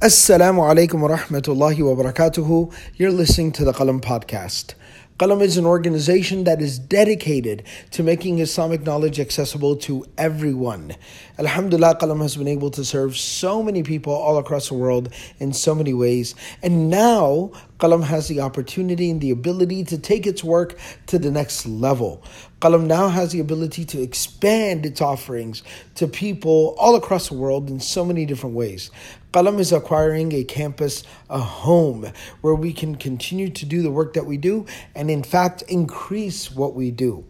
Assalamu alaikum wa rahmatullahi wa barakatuhu. You're listening to the Qalam podcast. Qalam is an organization that is dedicated to making Islamic knowledge accessible to everyone. Alhamdulillah, Qalam has been able to serve so many people all across the world in so many ways. And now, Qalam has the opportunity and the ability to take its work to the next level. Qalam now has the ability to expand its offerings to people all across the world in so many different ways. Qalam is acquiring a campus, a home, where we can continue to do the work that we do and, in fact, increase what we do.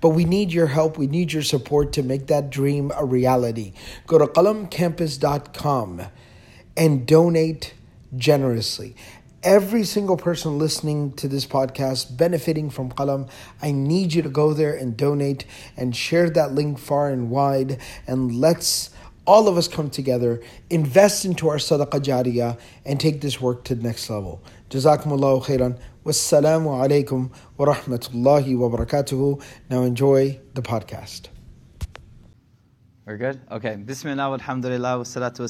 But we need your help, we need your support to make that dream a reality. Go to qalamcampus.com and donate generously. Every single person listening to this podcast benefiting from Qalam, I need you to go there and donate and share that link far and wide and let's all of us come together, invest into our sadaqah jariyah, and take this work to the next level. Jazakumullahu khairan. Wassalamu alaikum wa rahmatullahi wa barakatuhu. Now enjoy the podcast. We're good? Okay. Bismillah, alhamdulillah, wa salatu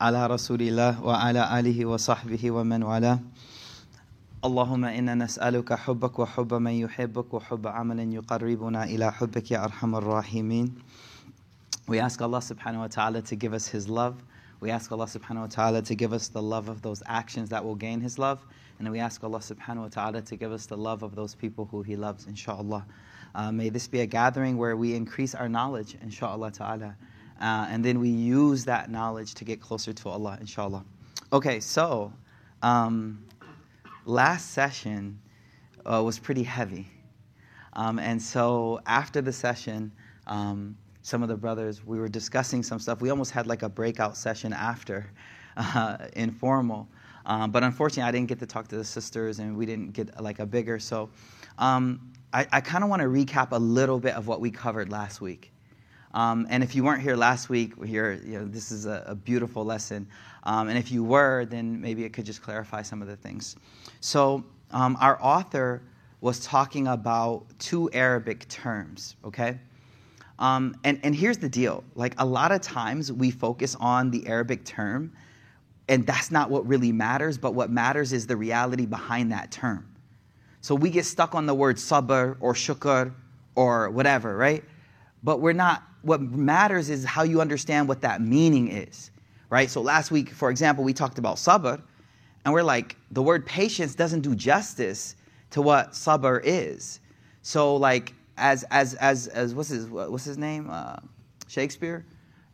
wa salam ala rasulillah wa ala alihi wa sahbihi wa man wala. اللهم إنا نسألك حبك وحب من يحبك وحب عمل يقربنا إلى حبك يا أرحم الراحمين we ask Allah subhanahu wa ta'ala to give us His love. We ask Allah subhanahu wa ta'ala to give us the love of those actions that will gain His love. And we ask Allah subhanahu wa ta'ala to give us the love of those people who He loves, inshallah. Uh, may this be a gathering where we increase our knowledge, inshallah ta'ala. Uh, and then we use that knowledge to get closer to Allah, inshallah. Okay, so um, last session uh, was pretty heavy. Um, and so after the session, um, some of the brothers, we were discussing some stuff. We almost had like a breakout session after, uh, informal. Um, but unfortunately, I didn't get to talk to the sisters, and we didn't get like a bigger. So, um, I, I kind of want to recap a little bit of what we covered last week. Um, and if you weren't here last week, here, you know, this is a, a beautiful lesson. Um, and if you were, then maybe it could just clarify some of the things. So, um, our author was talking about two Arabic terms, okay? Um, and, and here's the deal like, a lot of times we focus on the Arabic term, and that's not what really matters, but what matters is the reality behind that term. So we get stuck on the word sabr or shukr or whatever, right? But we're not, what matters is how you understand what that meaning is, right? So last week, for example, we talked about sabr, and we're like, the word patience doesn't do justice to what sabr is. So, like, as as as as what's his what's his name? Uh, Shakespeare.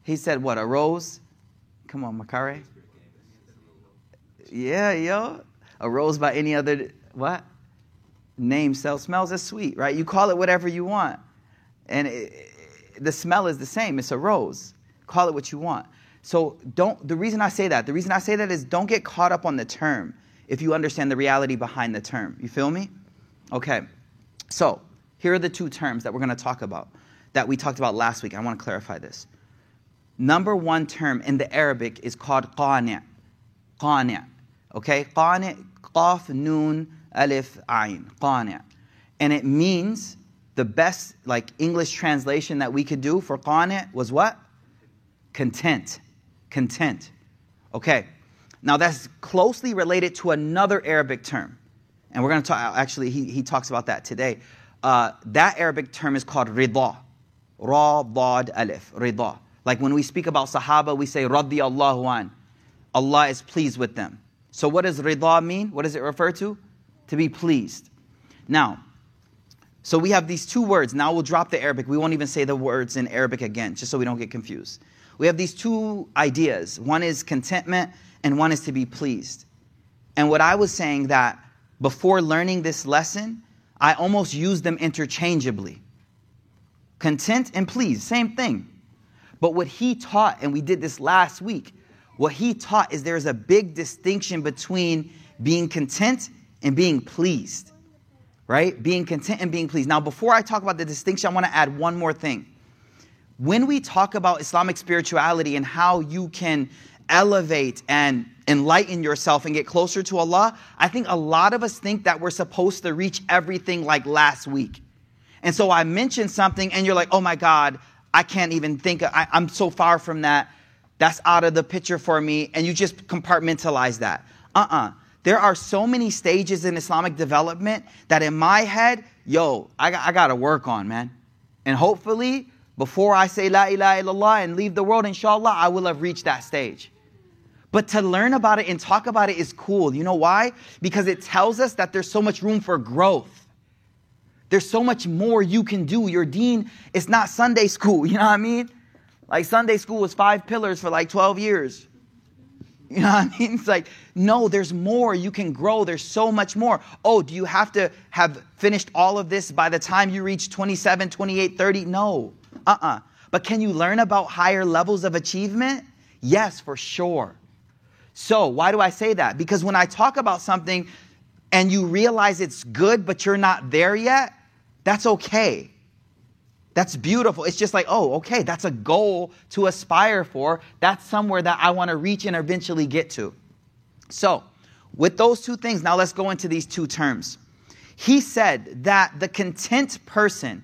He said what a rose. Come on, Makare. Yeah, yo, a rose by any other what name sells smells as sweet, right? You call it whatever you want, and it, the smell is the same. It's a rose. Call it what you want. So don't. The reason I say that, the reason I say that is don't get caught up on the term if you understand the reality behind the term. You feel me? Okay. So here are the two terms that we're going to talk about that we talked about last week. I want to clarify this. Number one term in the Arabic is called qani'. Qani'. Okay? Qani', qaf, noon, alif, ayn. Qani'. And it means the best like English translation that we could do for qani' was what? Content. Content. Okay. Now that's closely related to another Arabic term. And we're going to talk, actually, he, he talks about that today. Uh, that Arabic term is called rida. Ra, dad, alif, rida. Like when we speak about Sahaba, we say radiyallahu an. Allah is pleased with them. So what does rida mean? What does it refer to? To be pleased. Now, so we have these two words. Now we'll drop the Arabic. We won't even say the words in Arabic again, just so we don't get confused. We have these two ideas. One is contentment, and one is to be pleased. And what I was saying that before learning this lesson, I almost used them interchangeably. Content and please, same thing. But what he taught, and we did this last week, what he taught is there's a big distinction between being content and being pleased, right? Being content and being pleased. Now, before I talk about the distinction, I want to add one more thing. When we talk about Islamic spirituality and how you can elevate and enlighten yourself and get closer to Allah, I think a lot of us think that we're supposed to reach everything like last week. And so I mentioned something and you're like, oh my God, I can't even think, I, I'm so far from that. that's out of the picture for me, and you just compartmentalize that. Uh uh There are so many stages in Islamic development that in my head, yo, I, I got to work on, man. And hopefully, before I say La ilaha illallah and leave the world, inshallah, I will have reached that stage. But to learn about it and talk about it is cool. You know why? Because it tells us that there's so much room for growth. There's so much more you can do. Your deen is not Sunday school, you know what I mean? Like Sunday school was five pillars for like 12 years. You know what I mean? It's like, no, there's more. You can grow. There's so much more. Oh, do you have to have finished all of this by the time you reach 27, 28, 30? No. Uh uh-uh. uh But can you learn about higher levels of achievement? Yes, for sure. So, why do I say that? Because when I talk about something and you realize it's good, but you're not there yet, that's okay. That's beautiful. It's just like, oh, okay, that's a goal to aspire for. That's somewhere that I want to reach and eventually get to. So, with those two things, now let's go into these two terms. He said that the content person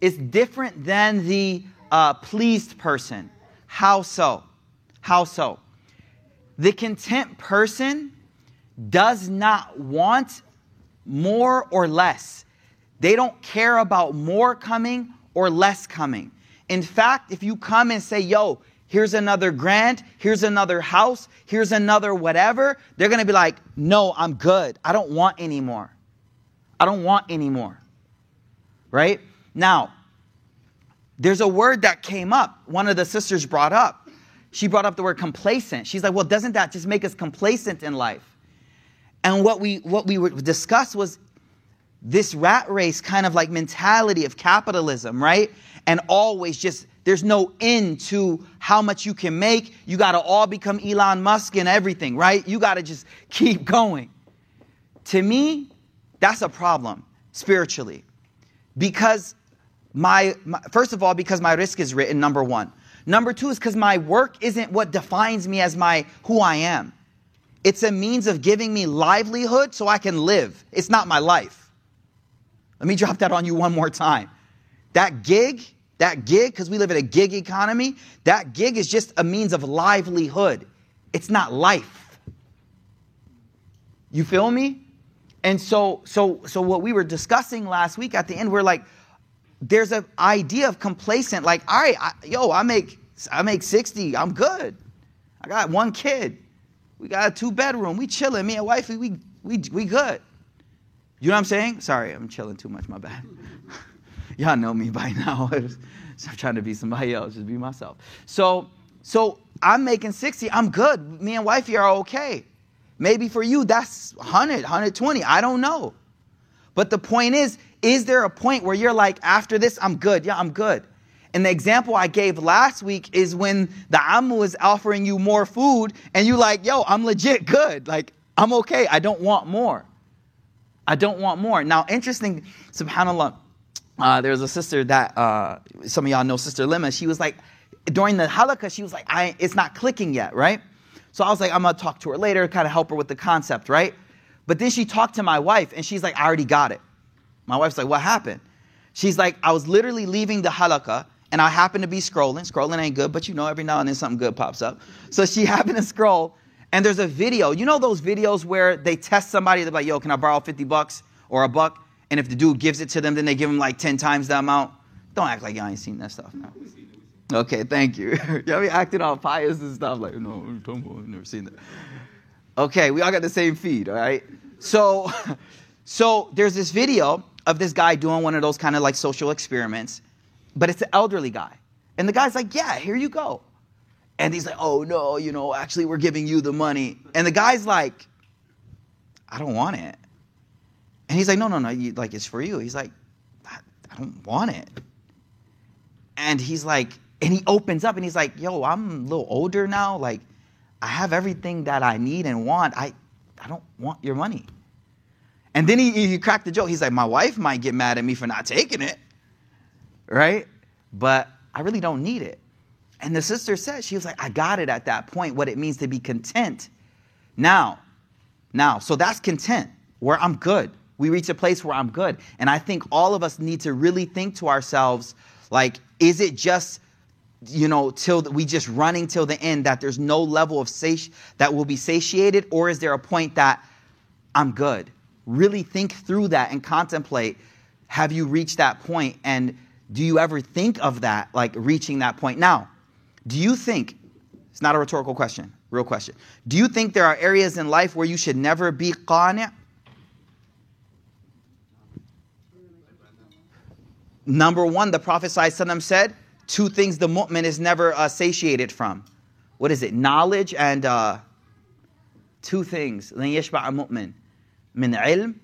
is different than the uh, pleased person. How so? How so? The content person does not want more or less. They don't care about more coming or less coming. In fact, if you come and say, yo, here's another grant, here's another house, here's another whatever, they're gonna be like, no, I'm good. I don't want any more. I don't want any more. Right? Now, there's a word that came up, one of the sisters brought up. She brought up the word complacent. She's like, well, doesn't that just make us complacent in life? And what we what we discussed was this rat race kind of like mentality of capitalism, right? And always just there's no end to how much you can make. You got to all become Elon Musk and everything, right? You got to just keep going. To me, that's a problem spiritually. Because my, my first of all, because my rizq is written, number one. Number two is because my work isn't what defines me as my who I am. It's a means of giving me livelihood so I can live. It's not my life. Let me drop that on you one more time. That gig, that gig, because we live in a gig economy, that gig is just a means of livelihood. It's not life. You feel me? And so, so, so what we were discussing last week at the end, we're like, there's an idea of complacent, like, all right, I, yo, I make, I make 60, I'm good. I got one kid. We got a two bedroom. We chilling. Me and wifey, we, we, we good. You know what I'm saying? Sorry, I'm chilling too much. My bad. Y'all know me by now. I'm trying to be somebody else, just be myself. So, so I'm making 60. I'm good. Me and wifey are okay. Maybe for you, that's 100, 120. I don't know. But the point is, is there a point where you're like, after this, I'm good? Yeah, I'm good. And the example I gave last week is when the Amu is offering you more food and you're like, yo, I'm legit good. Like, I'm okay. I don't want more. I don't want more. Now, interesting, subhanAllah, uh, there was a sister that, uh, some of y'all know Sister Lima. She was like, during the halaqa, she was like, I, it's not clicking yet, right? So I was like, I'm gonna talk to her later, kind of help her with the concept, right? But then she talked to my wife and she's like, I already got it. My wife's like, what happened? She's like, I was literally leaving the halaqa and I happened to be scrolling. Scrolling ain't good, but you know, every now and then something good pops up. So she happened to scroll and there's a video. You know those videos where they test somebody, they're like, yo, can I borrow 50 bucks or a buck? And if the dude gives it to them, then they give him like 10 times the amount. Don't act like y'all ain't seen that stuff. Okay, thank you. y'all be acting all pious and stuff like, no, I've never seen that. Okay, we all got the same feed, all right? So, so there's this video of this guy doing one of those kind of like social experiments, but it's an elderly guy. And the guy's like, yeah, here you go. And he's like, oh no, you know, actually, we're giving you the money. And the guy's like, I don't want it. And he's like, no, no, no, you, like, it's for you. He's like, I, I don't want it. And he's like, and he opens up and he's like, yo, I'm a little older now. Like, I have everything that I need and want. I, I don't want your money. And then he, he cracked the joke. He's like, my wife might get mad at me for not taking it, right? But I really don't need it. And the sister said, she was like, I got it at that point, what it means to be content. Now, now, so that's content, where I'm good. We reach a place where I'm good. And I think all of us need to really think to ourselves, like, is it just you know, till we just running till the end, that there's no level of sati- that will be satiated, or is there a point that I'm good? Really think through that and contemplate. Have you reached that point? And do you ever think of that, like reaching that point? Now, do you think, it's not a rhetorical question, real question. Do you think there are areas in life where you should never be qani'? Number one, the Prophet ﷺ said, two things the mu'min is never uh, satiated from. What is it? Knowledge and uh, two things. لن يشبع مؤمن من علم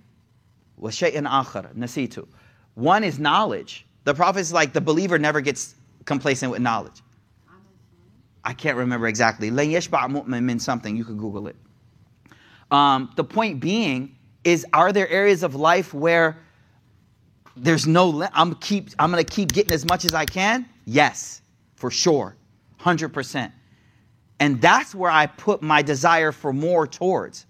وشيء آخر نسيته. One is knowledge. The Prophet is like the believer never gets complacent with knowledge. I can't remember exactly. La yeshba' means min something. You could Google it. Um, the point being is, are there areas of life where there's no? I'm keep. I'm going to keep getting as much as I can. Yes, for sure, hundred percent. And that's where I put my desire for more towards.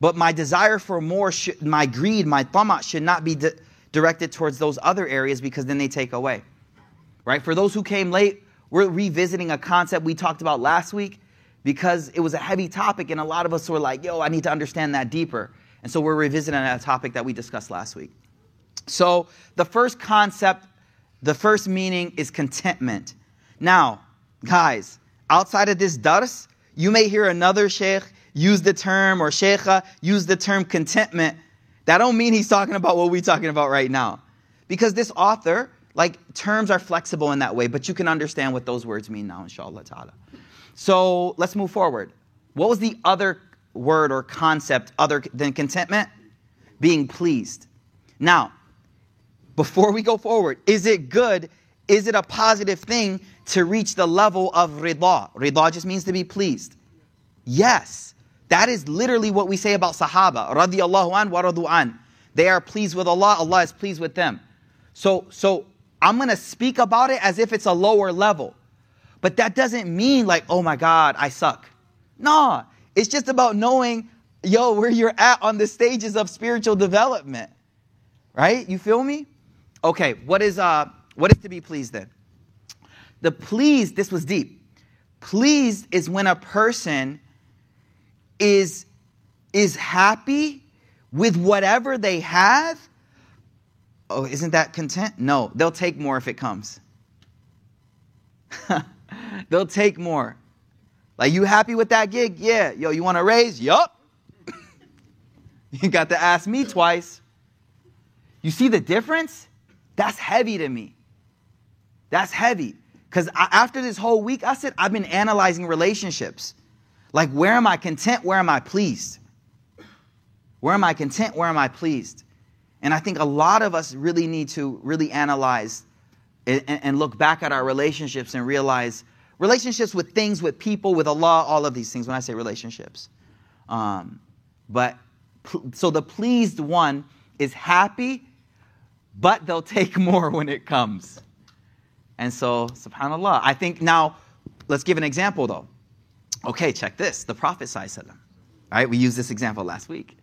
But my desire for more, my greed, my tamat should not be di- directed towards those other areas because then they take away. Right? For those who came late, we're revisiting a concept we talked about last week because it was a heavy topic and a lot of us were like, yo, I need to understand that deeper. And so we're revisiting a topic that we discussed last week. So the first concept the first meaning is contentment. Now, guys, outside of this dars, you may hear another sheikh use the term or sheikha use the term contentment. That don't mean he's talking about what we're talking about right now. Because this author, like terms are flexible in that way, but you can understand what those words mean now, inshallah ta'ala. So let's move forward. What was the other word or concept other than contentment? Being pleased. Now, before we go forward, is it good? Is it a positive thing to reach the level of rida? Rida just means to be pleased. Yes. That is literally what we say about Sahaba. Radiallahu an wa radu an. They are pleased with Allah, Allah is pleased with them. So, so I'm gonna speak about it as if it's a lower level. But that doesn't mean like, oh my God, I suck. No, it's just about knowing, yo, where you're at on the stages of spiritual development. Right? You feel me? Okay, what is uh what is to be pleased then? The pleased, this was deep. Pleased is when a person is is happy with whatever they have. Oh, isn't that content? No, they'll take more if it comes. they'll take more. Like you happy with that gig? Yeah. Yo, you want a raise? Yup. you got to ask me twice. You see the difference? That's heavy to me. That's heavy. Because after this whole week, I said, I've been analyzing relationships. Like, where am I content? Where am I pleased? Where am I content? Where am I pleased? And I think a lot of us really need to really analyze and, look back at our relationships and realize relationships with things, with people, with Allah, all of these things when I say relationships. Um, but so the pleased one is happy but they'll take more when it comes. And so, subhanAllah. I think now, let's give an example though. Okay, check this. The Prophet, right? We used this example last week.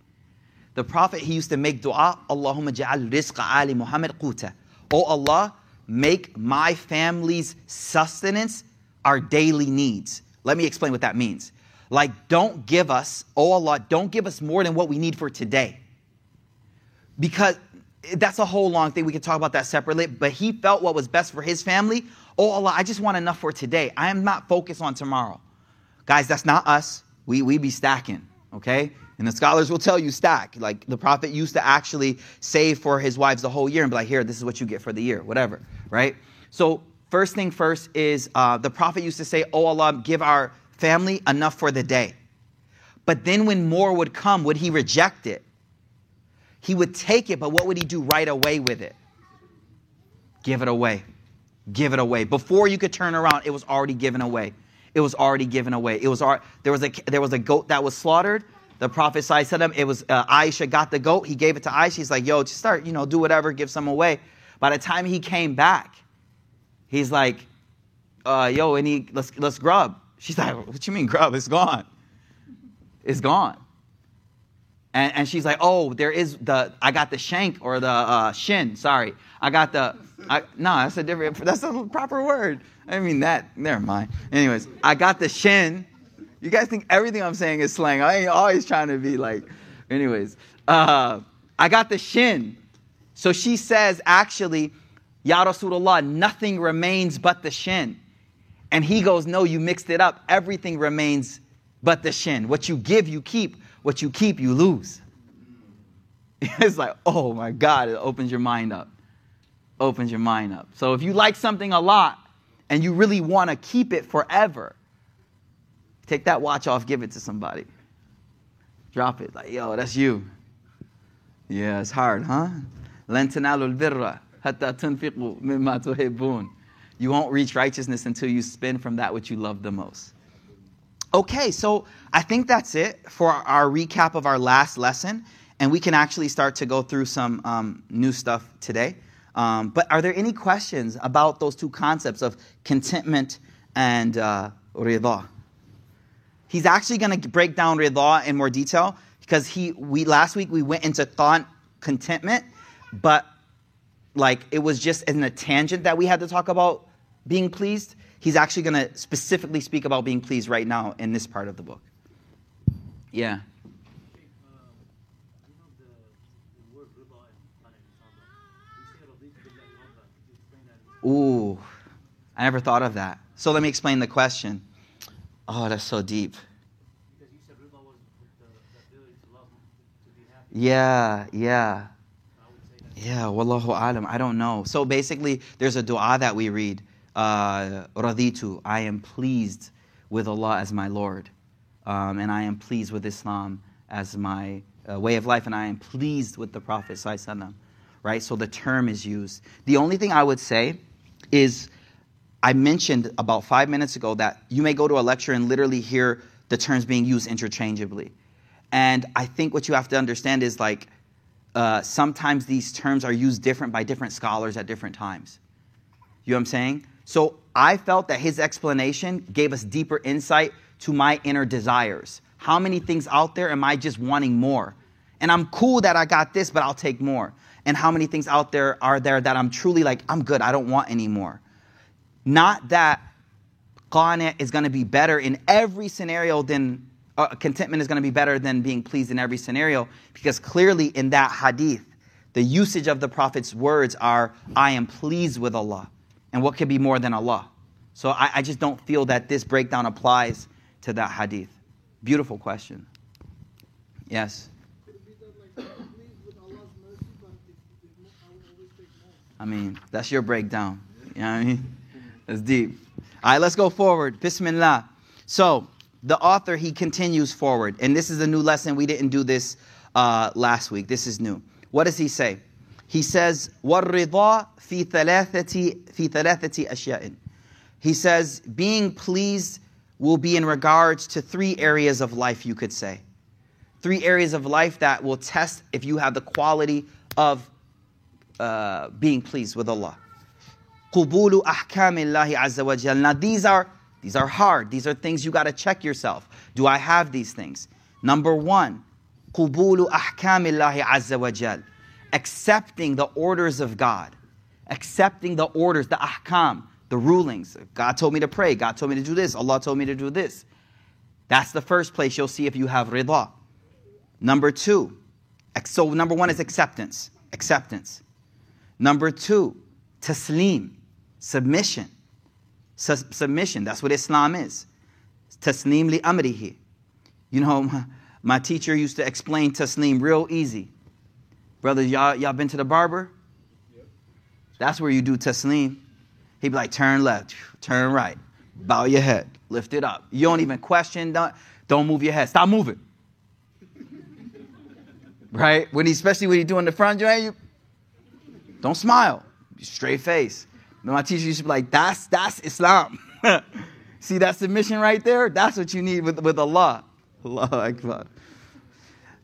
The Prophet, he used to make dua, Allahumma ja'al rizqa ali Muhammad quta. Oh Allah, make my family's sustenance our daily needs. Let me explain what that means. Like, don't give us, oh Allah, don't give us more than what we need for today. Because that's a whole long thing. We could talk about that separately. But he felt what was best for his family. Oh Allah, I just want enough for today. I am not focused on tomorrow. Guys, that's not us. We we be stacking, okay? And the scholars will tell you stack. Like the prophet used to actually save for his wives the whole year and be like, here, this is what you get for the year, whatever, right? So first thing first is uh, the prophet used to say, oh Allah, give our family enough for the day. But then when more would come, would he reject it? He would take it, but what would he do right away with it? Give it away. Give it away. Before you could turn around, it was already given away. It was already given away. It was there was a there was a goat that was slaughtered. The Prophet him, it was uh, Aisha got the goat. He gave it to Aisha. He's like, yo, just start, you know, do whatever, give some away. By the time he came back, he's like, uh, yo, he let's let's grub. She's like, what you mean grub? It's gone. It's gone. And, and she's like, oh, there is the, I got the shank or the uh, shin, sorry. I got the, I, no, that's a different, that's a proper word. I mean that, never mind. Anyways, I got the shin. You guys think everything I'm saying is slang. I ain't always trying to be like, anyways. Uh, I got the shin. So she says, actually, Ya Rasulullah, nothing remains but the shin. And he goes, No, you mixed it up. Everything remains but the shin. What you give, you keep. What you keep, you lose. It's like, oh my God, it opens your mind up. Opens your mind up. So if you like something a lot and you really want to keep it forever, Take that watch off, give it to somebody. Drop it. Like, yo, that's you. Yeah, it's hard, huh? You won't reach righteousness until you spend from that which you love the most. Okay, so I think that's it for our recap of our last lesson, and we can actually start to go through some um, new stuff today. Um, but are there any questions about those two concepts of contentment and uh, rida? He's actually going to break down rida in more detail because he we last week we went into thought contentment, but like it was just in a tangent that we had to talk about being pleased. He's actually going to specifically speak about being pleased right now in this part of the book. Yeah. Ooh, I never thought of that. So let me explain the question. Oh, that's so deep. Yeah, yeah. Yeah, wallahu alam. I don't know. So basically, there's a dua that we read. Uh, Raditu, I am pleased with Allah as my Lord. Um, and I am pleased with Islam as my uh, way of life. And I am pleased with the Prophet. Right? So the term is used. The only thing I would say is I mentioned about five minutes ago that you may go to a lecture and literally hear the terms being used interchangeably. And I think what you have to understand is like uh, sometimes these terms are used different by different scholars at different times. You know what I'm saying? So I felt that his explanation gave us deeper insight to my inner desires. How many things out there am I just wanting more? And I'm cool that I got this, but I'll take more. And how many things out there are there that I'm truly like, I'm good, I don't want any more. Not that qana is going to be better in every scenario than uh, contentment is going to be better than being pleased in every scenario because clearly in that hadith, the usage of the Prophet's words are, I am pleased with Allah. And what could be more than Allah? So I, I just don't feel that this breakdown applies to that hadith. Beautiful question. Yes. I mean, that's your breakdown. You know what I mean? That's deep. All right, let's go forward. Bismillah. So, the author, he continues forward. And this is a new lesson. We didn't do this uh, last week. This is new. What does he say? He says, وَالرِّضَى فِي ثَلَاثَةِ, في ثلاثة أشياء. He says, being pleased will be in regards to three areas of life, you could say. Three areas of life that will test if you have the quality of uh, being pleased with Allah. Qubulu ahkamillahi azza wa jal. Now these are, these are hard. These are things you got to check yourself. Do I have these things? Number one, Qubulu ahkamillahi azza wa jal. Accepting the orders of God. Accepting the orders, the ahkam, the rulings. God told me to pray. God told me to do this. Allah told me to do this. That's the first place you'll see if you have rida. Number two, so number one is acceptance. Acceptance. Number two, taslim submission submission. That's what Islam is. Taslim li amrihi. You know, my, my, teacher used to explain taslim real easy. Brothers, y'all, y'all been to the barber? Yep. That's where you do taslim. He'd be like, turn left, turn right, bow your head, lift it up. You don't even question, don't, don't move your head. Stop moving. right? When he, especially when you're doing the front joint, you don't smile. Straight face. My teacher used to be like, that's, that's Islam. See that submission right there? That's what you need with, with Allah. Allah Akbar.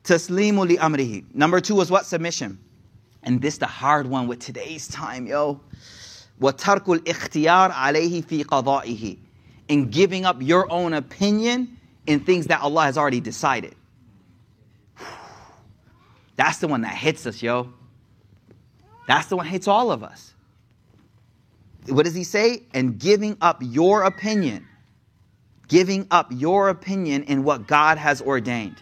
Taslimu li amrihi. Number two was what? Submission. And this the hard one with today's time, yo. وَتَرْكُ الْإِخْتِيَارِ عَلَيْهِ فِي قَضَائِهِ In giving up your own opinion in things that Allah has already decided. That's the one that hits us, yo. That's the one that hits all of us. What does he say? And giving up your opinion. Giving up your opinion in what God has ordained.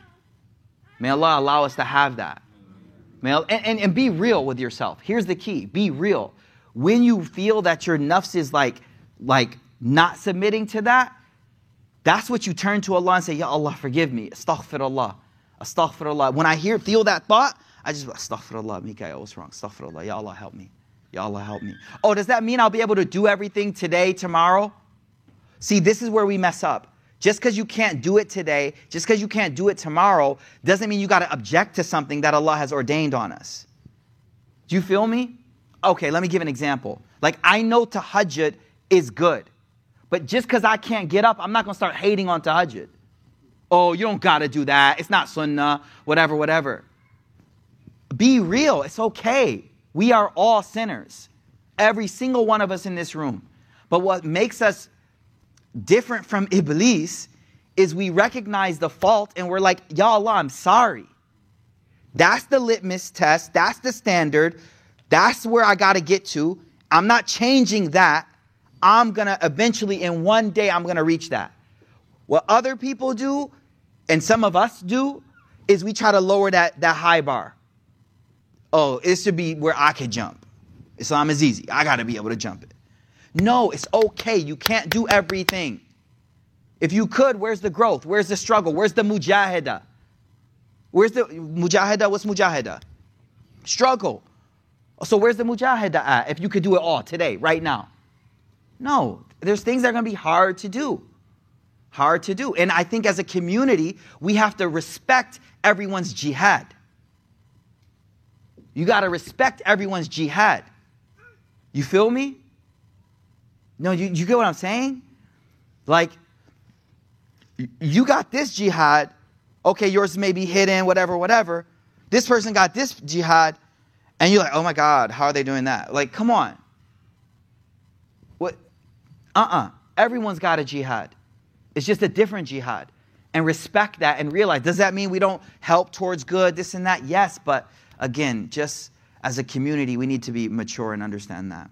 May Allah allow us to have that. May Allah, and, and, and be real with yourself. Here's the key be real. When you feel that your nafs is like, like not submitting to that, that's what you turn to Allah and say, Ya Allah, forgive me. Astaghfirullah. Astaghfirullah. When I hear, feel that thought, I just, Astaghfirullah, Mikael, I was wrong. Astaghfirullah. Ya Allah, help me. Ya Allah, help me. Oh, does that mean I'll be able to do everything today, tomorrow? See, this is where we mess up. Just because you can't do it today, just because you can't do it tomorrow, doesn't mean you got to object to something that Allah has ordained on us. Do you feel me? Okay, let me give an example. Like, I know tahajjud is good. But just because I can't get up, I'm not going to start hating on tahajjud. Oh, you don't got to do that. It's not sunnah, whatever, whatever. Be real. It's okay. We are all sinners. Every single one of us in this room. But what makes us different from Iblis is we recognize the fault and we're like, Ya Allah, I'm sorry. That's the litmus test. That's the standard. That's where I got to get to. I'm not changing that. I'm going to eventually, in one day, I'm going to reach that. What other people do, and some of us do, is we try to lower that, that high bar. Oh, it should be where I can jump. Islam is easy. I got to be able to jump it. No, it's okay. You can't do everything. If you could, where's the growth? Where's the struggle? Where's the mujahida? Where's the mujahida? What's mujahida? Struggle. So where's the mujahida at if you could do it all today, right now? No, there's things that are going to be hard to do. Hard to do. And I think as a community, we have to respect everyone's jihad. You got to respect everyone's jihad. You feel me? No, you, you get what I'm saying? Like, you got this jihad. Okay, yours may be hidden, whatever, whatever. This person got this jihad, and you're like, oh my God, how are they doing that? Like, come on. What? Uh uh-uh. uh. Everyone's got a jihad. It's just a different jihad. And respect that and realize does that mean we don't help towards good, this and that? Yes, but again, just as a community, we need to be mature and understand that.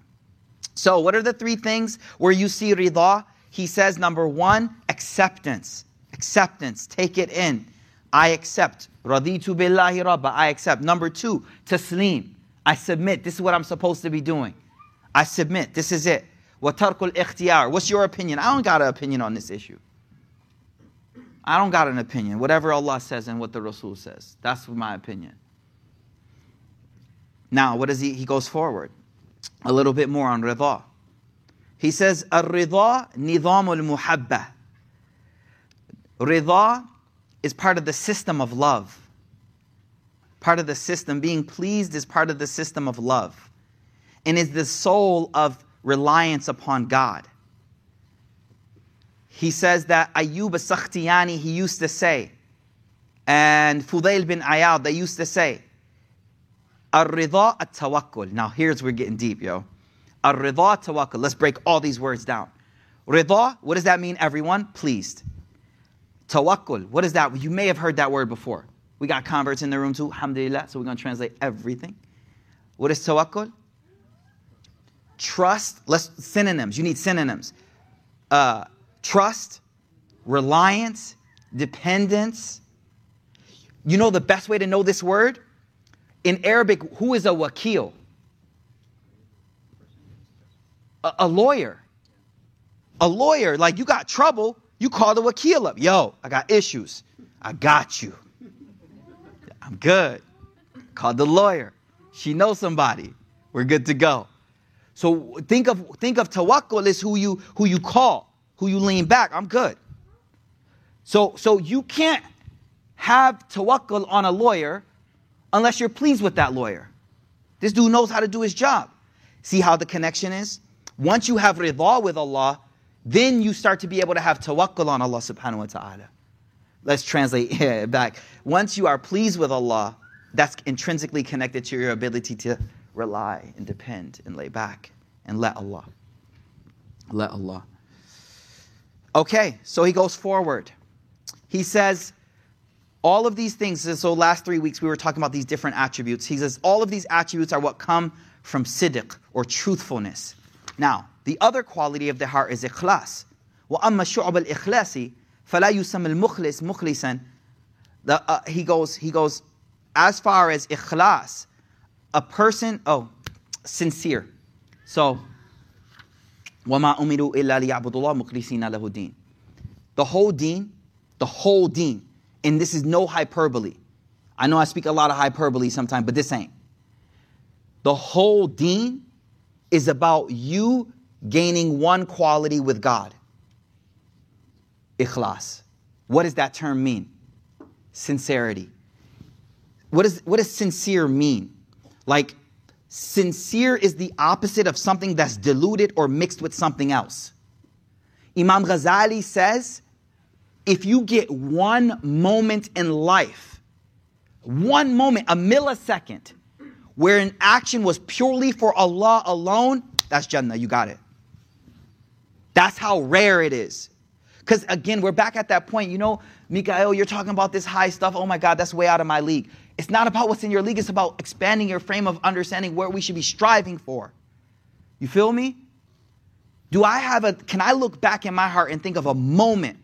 So, what are the three things where you see rida? He says, number one, acceptance. Acceptance. Take it in. I accept. Raditu billahi rabba. I accept. Number two, taslim. I submit. This is what I'm supposed to be doing. I submit. This is it. Watarkul ikhtiyar. What's your opinion? I don't got an opinion on this issue. I don't got an opinion. Whatever Allah says and what the Rasul says. That's my opinion. Now, what does he? He goes forward a little bit more on rida. He says, Ar-rida nidam al-muhabba. Rida is part of the system of love. Part of the system. Being pleased is part of the system of love. And is the soul of reliance upon God. He says that Ayyub as-Sakhtiyani, he used to say, and Fudail bin Ayad, they used to say, Ar-rida at-tawakkul. Now here's where we're getting deep, yo. Ar-rida tawakkul. Let's break all these words down. Rida, what does that mean, everyone? Pleased. Tawakkul, what is that? You may have heard that word before. We got converts in the room too, alhamdulillah, so we're going to translate everything. What is tawakkul? Trust, let's, synonyms, you need synonyms. Uh, trust, reliance, dependence. You know the best way to know this word? In Arabic, who is a wakil? A, a, lawyer. A lawyer, like you got trouble, you call the wakil up. Yo, I got issues. I got you. I'm good. Call the lawyer. She knows somebody. We're good to go. So think of think of tawakkul is who you who you call, who you lean back. I'm good. So so you can't have tawakkul on a lawyer unless you're pleased with that lawyer. This dude knows how to do his job. See how the connection is? Once you have rida with Allah, then you start to be able to have tawakkul on Allah subhanahu wa ta'ala. Let's translate back. Once you are pleased with Allah, that's intrinsically connected to your ability to rely and depend and lay back and let Allah. Let Allah. Okay, so he goes forward. He says, all of these things, so last three weeks we were talking about these different attributes. He says all of these attributes are what come from siddiq or truthfulness. Now, the other quality of the heart is ikhlas. وأما شعب الإخلاص فلا يسمى المخلص مخلصا the, uh, he goes he goes as far as ikhlas a person oh sincere so وما أمروا إلا ليعبدوا الله مخلصين له الدين the whole deen the whole deen and this is no hyperbole I know I speak a lot of hyperbole sometimes but this ain't the whole deen is about you gaining one quality with God ikhlas. What does that term mean? Sincerity. What, is, what does sincere mean? Like, sincere is the opposite of something that's diluted or mixed with something else. Imam Ghazali says if you get one moment in life, one moment, a millisecond, where an action was purely for Allah alone, that's Jannah, you got it. That's how rare it is. Because again, we're back at that point. You know, Mikael, you're talking about this high stuff. Oh my God, that's way out of my league. It's not about what's in your league, it's about expanding your frame of understanding where we should be striving for. You feel me? Do I have a, can I look back in my heart and think of a moment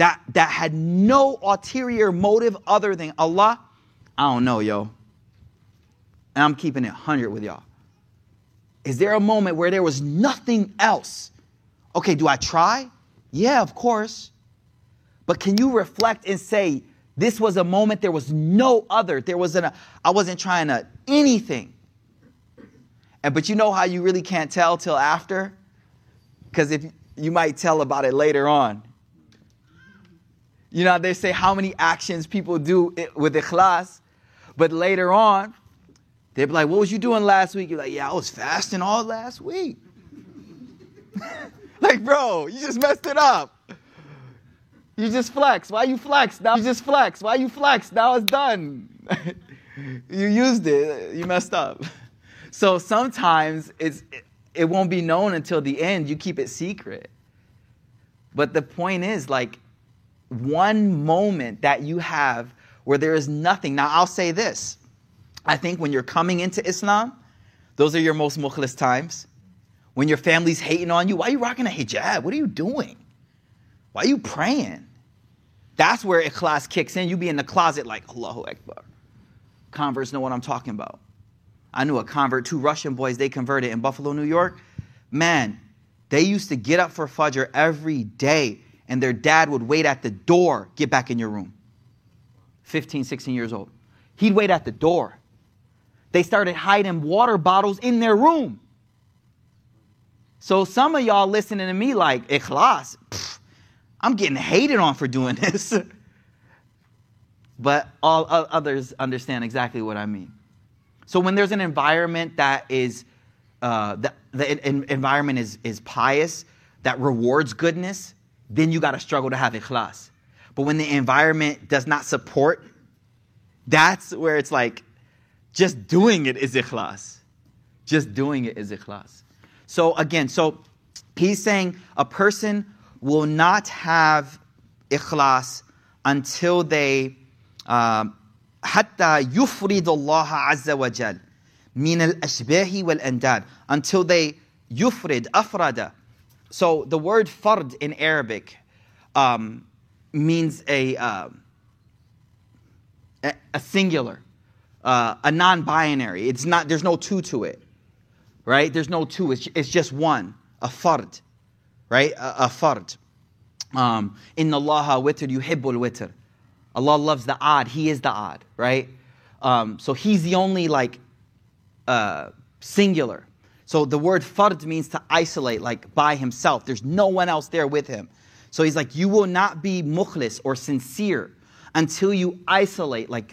that, that had no ulterior motive other than Allah? I don't know, yo. And I'm keeping it 100 with y'all. Is there a moment where there was nothing else? Okay, do I try? Yeah, of course. But can you reflect and say, this was a moment there was no other. There wasn't a, I wasn't trying to anything. And but you know how you really can't tell till after? Because if you might tell about it later on. You know, they say how many actions people do with ikhlas, but later on, they'd be like, What was you doing last week? You're like, Yeah, I was fasting all last week. Like, bro, you just messed it up. You just flex. Why you flex? Now you just flex. Why you flex? Now it's done. you used it. You messed up. So sometimes it's it won't be known until the end. You keep it secret. But the point is like one moment that you have where there is nothing. Now I'll say this. I think when you're coming into Islam, those are your most mukhlis times. When your family's hating on you, why are you rocking a hijab? What are you doing? Why are you praying? That's where ikhlas kicks in. You be in the closet like, Allahu Akbar. Converts know what I'm talking about. I knew a convert, two Russian boys, they converted in Buffalo, New York. Man, they used to get up for Fajr every day, and their dad would wait at the door, get back in your room. 15, 16 years old. He'd wait at the door. They started hiding water bottles in their room. So some of y'all listening to me like, ikhlas, pff, I'm getting hated on for doing this. but all others understand exactly what I mean. So when there's an environment that is, uh, the, the environment is, is pious, that rewards goodness, then you got to struggle to have ikhlas. But when the environment does not support, that's where it's like, just doing it is ikhlas. Just doing it is ikhlas. So again, so he's saying a person will not have ikhlas until they حتى يفرد الله عز وجل من الأشباه والأنداد until they yufrid afrada. so the word fard in Arabic um, means a, uh, a singular, uh, a non-binary. It's not. There's no two to it right? There's no two, it's, it's just one, a fard, right? A, a fard. Um, in Allah witr yuhibbul witr. Allah loves the odd, He is the odd, right? Um, so He's the only like uh, singular. So the word fard means to isolate, like by himself. There's no one else there with him. So he's like, you will not be mukhlis or sincere until you isolate. Like,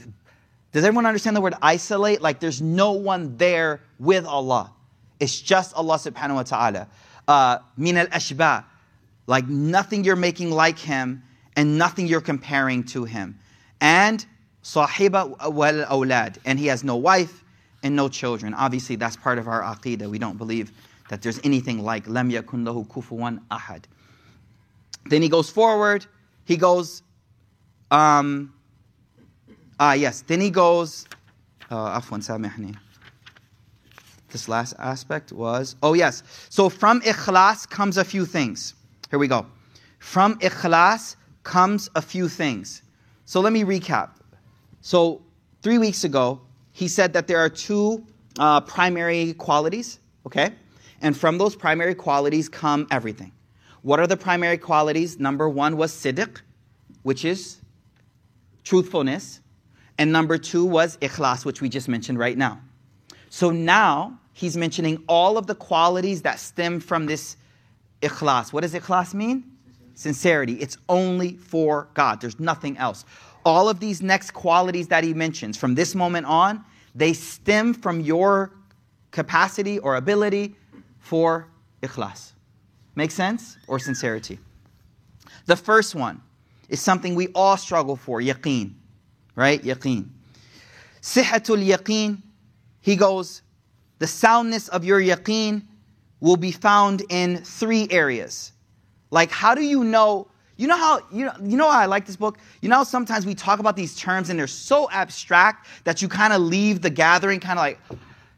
does everyone understand the word isolate? Like, there's no one there with Allah. It's just Allah subhanahu wa ta'ala. Uh, min al ashba, like nothing you're making like him and nothing you're comparing to him. And sahiba wal awlad, and he has no wife and no children. Obviously, that's part of our aqidah. We don't believe that there's anything like lam yakun lahu kufuwan ahad. Then he goes forward. He goes, um, Ah, yes. Then he goes, uh, afwan, samihni. This last aspect was, oh yes. So from ikhlas comes a few things. Here we go. From ikhlas comes a few things. So let me recap. So three weeks ago, he said that there are two uh, primary qualities, okay? And from those primary qualities come everything. What are the primary qualities? Number one was siddiq, which is truthfulness. And number two was ikhlas, which we just mentioned right now. So now he's mentioning all of the qualities that stem from this ikhlas. What does ikhlas mean? Sincerity. It's only for God, there's nothing else. All of these next qualities that he mentions from this moment on, they stem from your capacity or ability for ikhlas. Make sense? Or sincerity. The first one is something we all struggle for yaqeen, right? Yaqeen. Sihatul yaqeen, he goes, the soundness of your yaqeen will be found in three areas. Like, how do you know? You know how you know, you know how I like this book? You know sometimes we talk about these terms and they're so abstract that you kind of leave the gathering kind of like,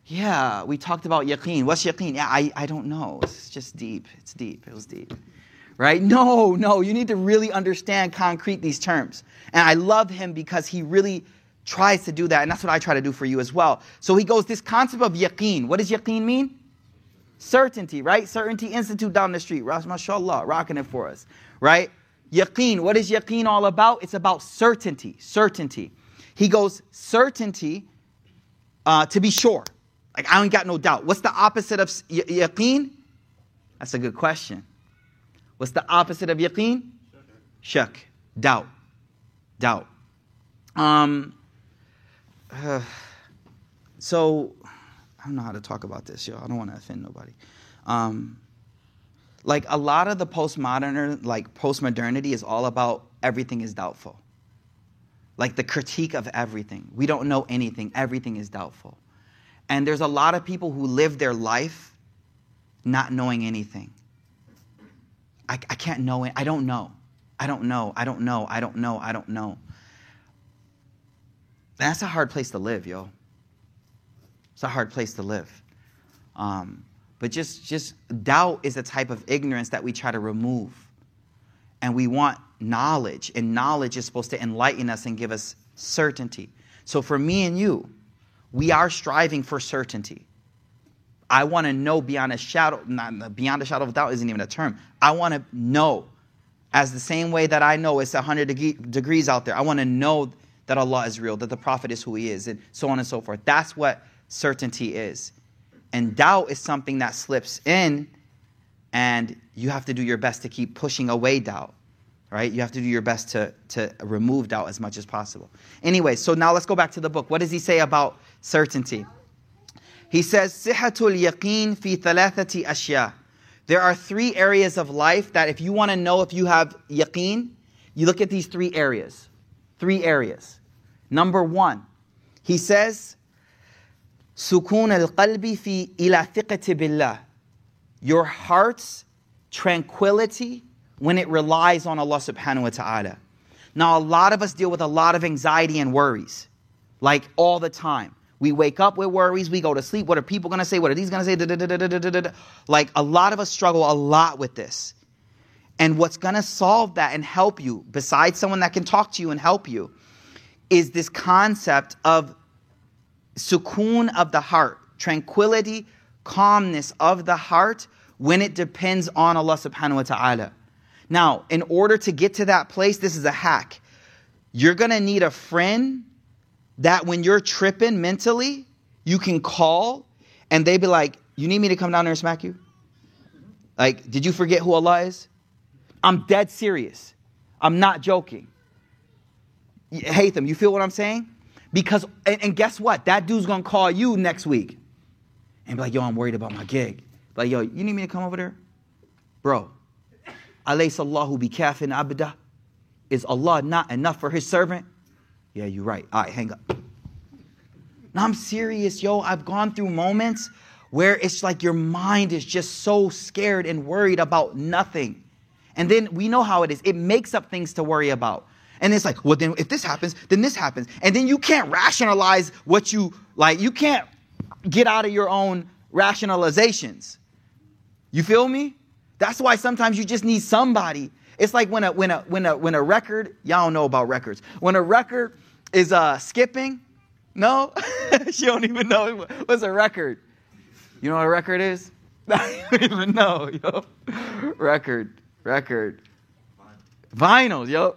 yeah, we talked about yaqeen. What's yaqeen? Yeah, I, I don't know. It's just deep. It's deep. It was deep. Right? No, no, you need to really understand concrete these terms. And I love him because he really tries to do that, and that's what I try to do for you as well. So he goes, this concept of yaqeen. What does yaqeen mean? Certainty, right? Certainty Institute down the street. Mashallah, rocking it for us, right? Yaqeen. What is yaqeen all about? It's about certainty. Certainty. He goes, certainty uh, to be sure. Like, I ain't got no doubt. What's the opposite of yaqeen? That's a good question. What's the opposite of yaqeen? Shak. Doubt. Doubt. Um, uh, so, I don't know how to talk about this, yo. I don't want to offend nobody. Um, like a lot of the postmodern, like postmodernity, is all about everything is doubtful. Like the critique of everything. We don't know anything. Everything is doubtful. And there's a lot of people who live their life not knowing anything. I, I can't know it. I don't know. I don't know. I don't know. I don't know. I don't know. That's a hard place to live, yo. It's a hard place to live. Um, but just, just doubt is a type of ignorance that we try to remove. And we want knowledge, and knowledge is supposed to enlighten us and give us certainty. So for me and you, we are striving for certainty. I want to know beyond a shadow, not beyond a shadow of doubt isn't even a term. I want to know, as the same way that I know it's 100 degrees out there. I want to know that Allah is real, that the Prophet is who He is, and so on and so forth. That's what certainty is. And doubt is something that slips in, and you have to do your best to keep pushing away doubt, right? You have to do your best to, to remove doubt as much as possible. Anyway, so now let's go back to the book. What does he say about certainty? He says, Sihatul fi thalathati. There are three areas of life that if you want to know if you have yaqeen, you look at these three areas. Three areas. Number one, he says, Sukun al qalbi fi ila. Your heart's tranquility when it relies on Allah subhanahu wa ta'ala. Now, a lot of us deal with a lot of anxiety and worries, like all the time. We wake up with worries, we go to sleep. What are people gonna say? What are these gonna say? Like a lot of us struggle a lot with this. And what's gonna solve that and help you, besides someone that can talk to you and help you, is this concept of sukoon of the heart, tranquility, calmness of the heart when it depends on Allah subhanahu wa ta'ala. Now, in order to get to that place, this is a hack. You're gonna need a friend that when you're tripping mentally, you can call and they be like, You need me to come down there and smack you? Like, did you forget who Allah is? I'm dead serious. I'm not joking. Haytham, you feel what I'm saying? Because, and, and, guess what? That dude's gonna call you next week and be like, yo, I'm worried about my gig. Like, yo, you need me to come over there? Bro, alaysa Allahu bi kafin abda? Is Allah not enough for his servant? Yeah, you're right. All right, hang up. No, I'm serious, yo. I've gone through moments where it's like your mind is just so scared and worried about nothing. And then we know how it is. It makes up things to worry about. And it's like, well, then if this happens, then this happens. And then you can't rationalize what you, like, you can't get out of your own rationalizations. You feel me? That's why sometimes you just need somebody. It's like when a when a when a when a record, y'all don't know about records. When a record is uh skipping, no, she don't even know what's a record. You know what a record is? I don't even know, yo. Record, record. Vinyl, yo.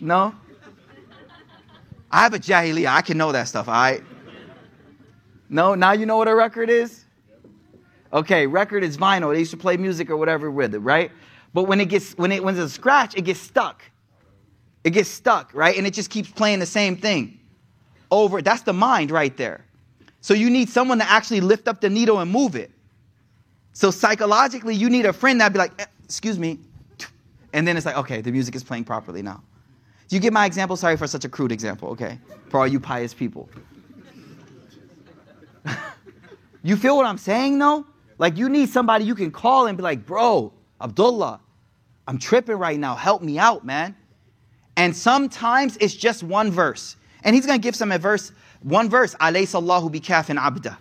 No? I have a jahiliya. I can know that stuff, all right? No? Now you know what a record is? Okay, record is vinyl. They used to play music or whatever with it, right? But when it gets when it when it's a scratch, it gets stuck. It gets stuck, right? And it just keeps playing the same thing over. That's the mind right there. So you need someone to actually lift up the needle and move it. So psychologically, you need a friend that'd be like, eh, excuse me. And then it's like, okay, the music is playing properly now. Do you get my example? Sorry for such a crude example, okay? For all you pious people. you feel what I'm saying though? Like you need somebody you can call and be like, bro, Abdullah, I'm tripping right now. Help me out, man. And sometimes it's just one verse. And he's to give some verse, one verse, alayhi bi kafin abda.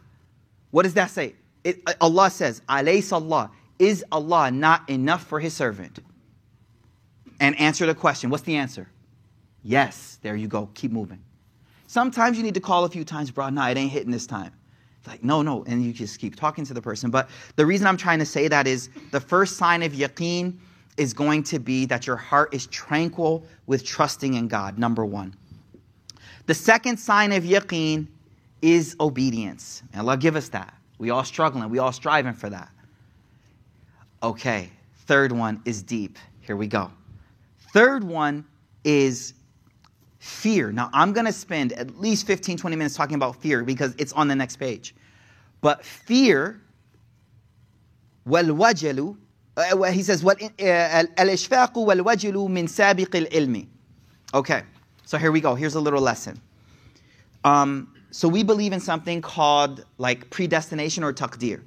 What does that say? It, uh, Allah says, sallah, is Allah not enough for his servant? And answer the question. What's the answer? Yes. There you go. Keep moving. Sometimes you need to call a few times, bro. Nah, it ain't hitting this time. Like, no, no. And you just keep talking to the person. But the reason I'm trying to say that is the first sign of yaqeen is going to be that your heart is tranquil with trusting in God, number one. The second sign of yaqeen is obedience. And Allah give us that. We all struggling, we all striving for that. Okay, third one is deep. Here we go. Third one is fear. Now, I'm going to spend at least 15, 20 minutes talking about fear because it's on the next page. But fear, والوجل, uh, he says, الإشفاق والوجل من سابق العلم. Okay, so here we go. Here's a little lesson. Um, so we believe in something called like predestination or taqdir,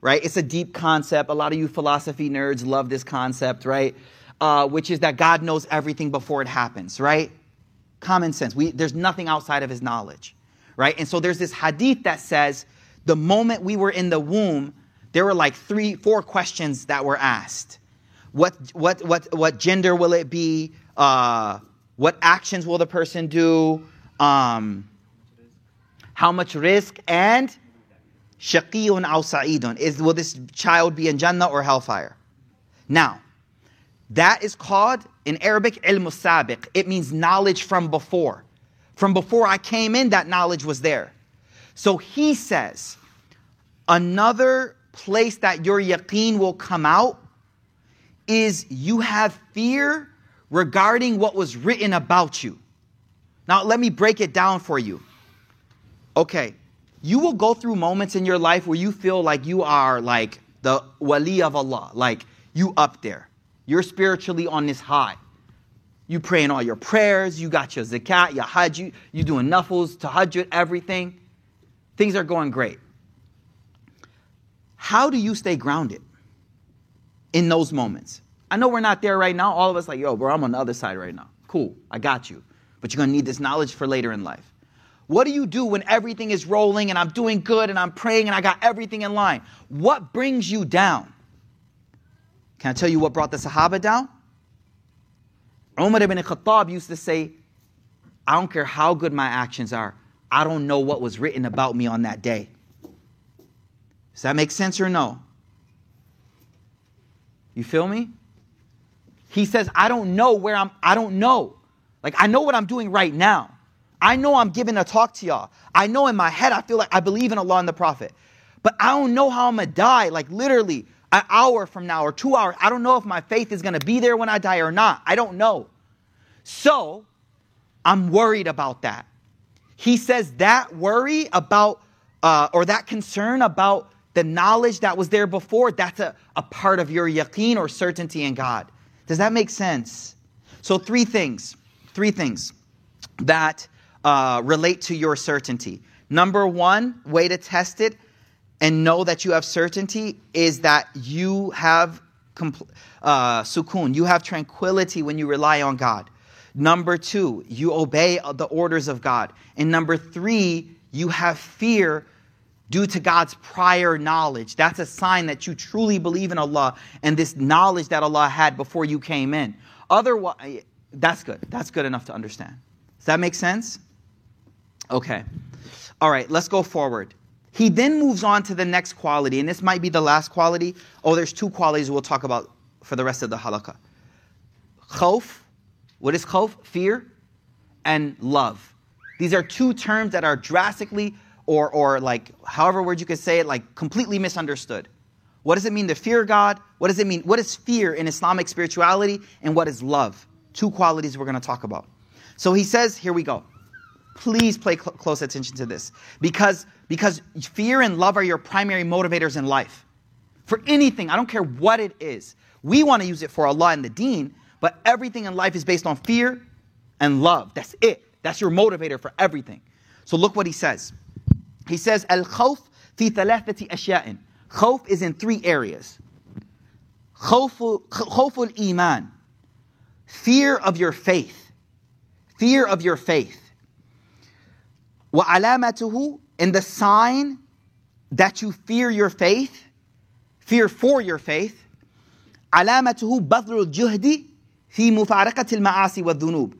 right? It's a deep concept. A lot of you philosophy nerds love this concept, right? Uh, which is that God knows everything before it happens, right? Common sense. We, there's nothing outside of his knowledge, right? And so there's this hadith that says the moment we were in the womb, there were like three, four questions that were asked. What, what, what, what gender will it be? Uh, what actions will the person do? Um, how much rizq? And shaqiyun aw sa'idun. Is, will this child be in Jannah or hellfire? Now, that is called in Arabic ilm sabiq. It means knowledge from before. From before I came in, that knowledge was there. So he says, another place that your yaqeen will come out is you have fear regarding what was written about you. Now, let me break it down for you. Okay, you will go through moments in your life where you feel like you are like the wali of Allah, like you up there. You're spiritually on this high. You praying all your prayers, you got your zakat, your hajj, you, you doing nafils, tahajjud, everything. Things are going great. How do you stay grounded in those moments? I know we're not there right now. All of us like, yo, bro, I'm on the other side right now. Cool, I got you. But you're gonna need this knowledge for later in life. What do you do when everything is rolling and I'm doing good and I'm praying and I got everything in line? What brings you down? Can I tell you what brought the Sahaba down? Umar ibn Khattab used to say, I don't care how good my actions are, I don't know what was written about me on that day. Does that make sense or no? You feel me? He says, I don't know where I'm, I don't know. Like, I know what I'm doing right now. I know I'm giving a talk to y'all. I know in my head, I feel like I believe in Allah and the Prophet. But I don't know how I'm gonna die. Like, literally, an hour from now or two hours. I don't know if my faith is going to be there when I die or not. I don't know. So I'm worried about that. He says that worry about, uh, or that concern about the knowledge that was there before, that's a, a part of your yaqeen or certainty in God. Does that make sense? So, three things, three things that uh, relate to your certainty. Number one, way to test it and know that you have certainty is that you have compl- uh, sukun, you have tranquility when you rely on God. Number two, you obey the orders of God. And number three, you have fear due to God's prior knowledge. That's a sign that you truly believe in Allah and this knowledge that Allah had before you came in. Otherwise, that's good. That's good enough to understand. Does that make sense? Okay. All right, let's go forward. He then moves on to the next quality, and this might be the last quality. Oh, there's two qualities we'll talk about for the rest of the halaqa. Khawf, what is khawf? Fear, and love. These are two terms that are drastically, or, or like, however word you could say it, like completely misunderstood. What does it mean to fear God? What does it mean? What is fear in Islamic spirituality? And what is love? Two qualities we're going to talk about. So he says, here we go. Please pay cl- close attention to this because, because fear and love are your primary motivators in life. For anything, I don't care what it is. We want to use it for Allah and the deen, but everything in life is based on fear and love. That's it. That's your motivator for everything. So look what he says. He says, Al khawf fi thalathati ashya'in. Khawf is in three areas. Khawful iman. Fear of your faith. Fear of your faith. Wa alamatuhu, and the sign that you fear your faith, fear for your faith. علامته بذل الجهد في مفارقة المعاصي والذنوب.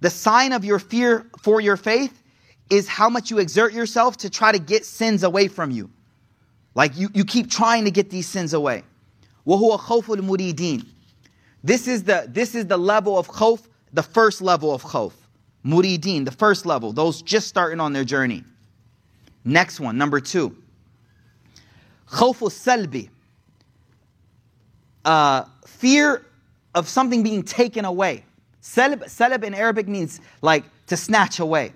The sign of your fear for your faith is how much you exert yourself to try to get sins away from you. Like you, you keep trying to get these sins away. وهو خوف المريدين. This is the this is the level of khawf, the first level of khawf. Murideen, the first level, those just starting on their journey. Next one, number two. Khawf salbi. Uh, fear of something being taken away. Salb, salb in Arabic means like to snatch away.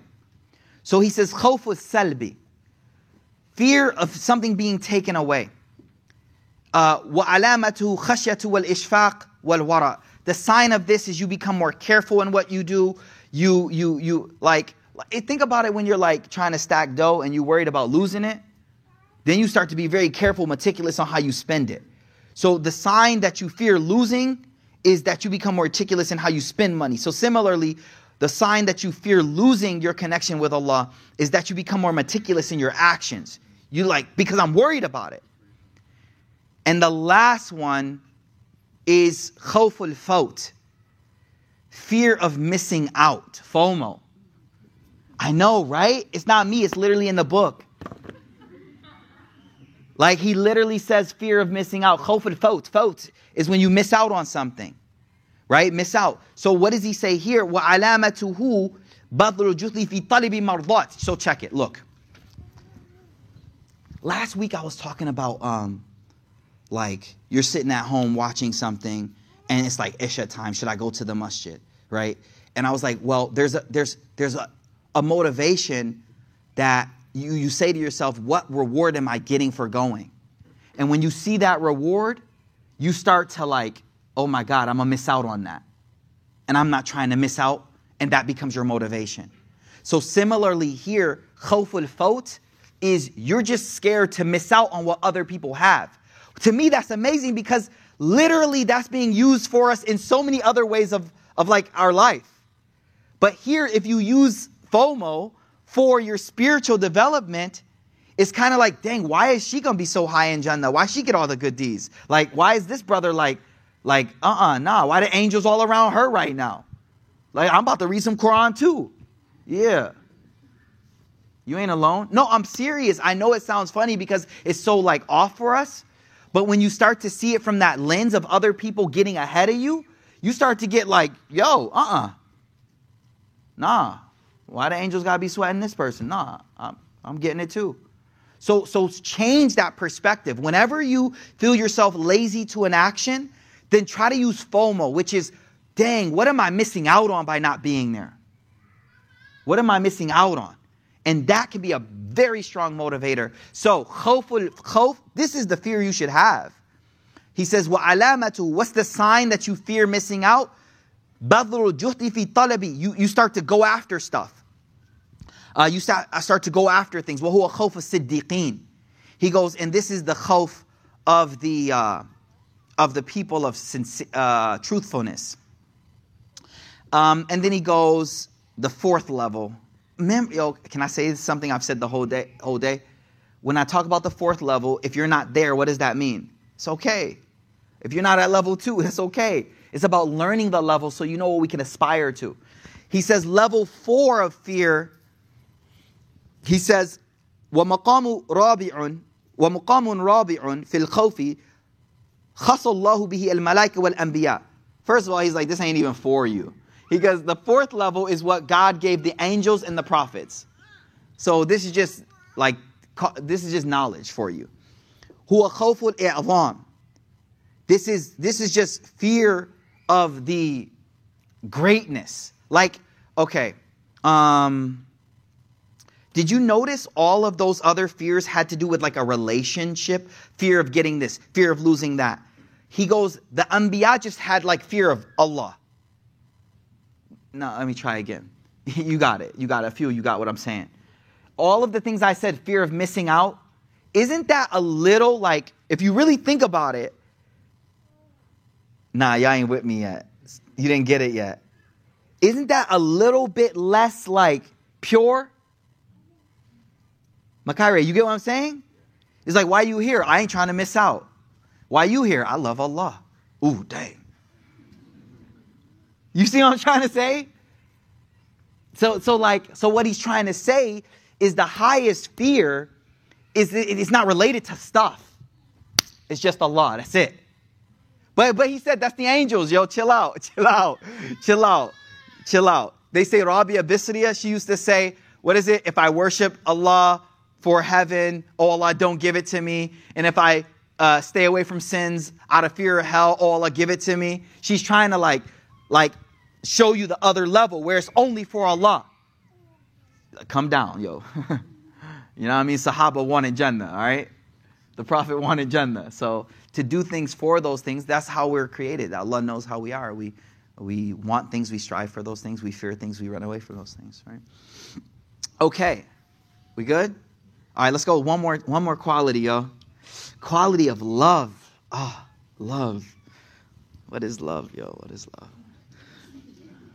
So he says khawf salbi. Fear of something being taken away. وعلامته خشية والإشفاق والورع. The sign of this is you become more careful in what you do. You you you like think about it when you're like trying to stack dough and you're worried about losing it. Then you start to be very careful, meticulous on how you spend it. So the sign that you fear losing is that you become more meticulous in how you spend money. So similarly, the sign that you fear losing your connection with Allah is that you become more meticulous in your actions. You like because I'm worried about it. And the last one is khawful faut, fear of missing out, FOMO. I know, right? It's not me, it's literally in the book. Like he literally says fear of missing out. Khawful faut. Fot is when you miss out on something. Right? Miss out. So what does he say here? وَعَلَامَتُهُ بَذْلُ الْجُثْلِ فِي طَلِبِ مَرْضَاتِ So check it. Look. Last week I was talking about um, like you're sitting at home watching something and it's like Isha time. Should I go to the masjid? Right? And I was like, well, there's a there's there's a, a motivation that you, you say to yourself, what reward am I getting for going? And when you see that reward, you start to like, oh my God, I'm gonna miss out on that. And I'm not trying to miss out, and that becomes your motivation. So similarly here, khawful faut is you're just scared to miss out on what other people have. To me, that's amazing because literally that's being used for us in so many other ways of, of like our life. But here, if you use FOMO for your spiritual development, it's kind of like, dang, why is she gonna be so high in Jannah? Why she get all the good deeds? Like, why is this brother like, like, uh-uh, nah, why the angels all around her right now? Like, I'm about to read some Quran too. Yeah. You ain't alone? No, I'm serious. I know it sounds funny because it's so like off for us. But when you start to see it from that lens of other people getting ahead of you, you start to get like, yo, uh-uh. Nah. Why the angels gotta be sweating this person? Nah, I'm, I'm getting it too. So, so change that perspective. Whenever you feel yourself lazy to an action, then try to use FOMO, which is, dang, what am I missing out on by not being there? What am I missing out on? And that can be a very strong motivator. So, khawful, khawf, this is the fear you should have. He says, wa alamatu, what's the sign that you fear missing out? Badrul juhdi fi talabi. You, you start to go after stuff. Uh, you start, uh, start to go after things. وَهُوَ خَوْفُ الصِّدِّقِينَ He goes, and this is the khawf of the, uh, of the people of sinc- uh, truthfulness. Um, and then he goes the fourth level. Mem- yo, can I say something I've said the whole day? Whole day. When I talk about the fourth level, if you're not there, what does that mean? It's okay. If you're not at level two, it's okay. It's about learning the level so you know what we can aspire to. He says level four of fear. He says, ومقام رابع ومقام رابع في الخوف خص الله به الملائكة والأنبياء. First of all, he's like, this ain't even for you. He goes, the fourth level is what God gave the angels and the prophets. So this is just like, this is just knowledge for you. This is, this is just fear of the greatness. Like, okay, um, did you notice all of those other fears had to do with like a relationship? Fear of getting this, fear of losing that. He goes, the Anbiya just had like fear of Allah, no, let me try again. you got it. You got a few. You got what I'm saying. All of the things I said, fear of missing out, isn't that a little like, if you really think about it, nah, y'all ain't with me yet. You didn't get it yet. Isn't that a little bit less like pure? Makaire, you get what I'm saying? It's like, why you here? I ain't trying to miss out. Why you here? I love Allah. Ooh, dang. You see what I'm trying to say? So, so like, so what he's trying to say is the highest fear is it's not related to stuff. It's just Allah. That's it. But but he said that's the angels. Yo, chill out, chill out, chill out, chill out. They say Rabia Bisriya, she used to say, what is it? If I worship Allah for heaven, oh Allah, don't give it to me. And if I uh, stay away from sins out of fear of hell, oh Allah, give it to me. She's trying to like, like show you the other level where it's only for Allah. Come down, yo. you know what I mean? Sahaba wanted Jannah, all right? The Prophet wanted Jannah. So to do things for those things, that's how we're created. Allah knows how we are. We, we want things, we strive for those things, we fear things, we run away from those things, right? Okay. We good? All right, let's go one more one more quality, yo. Quality of love. Ah, oh, love. What is love, yo? What is love?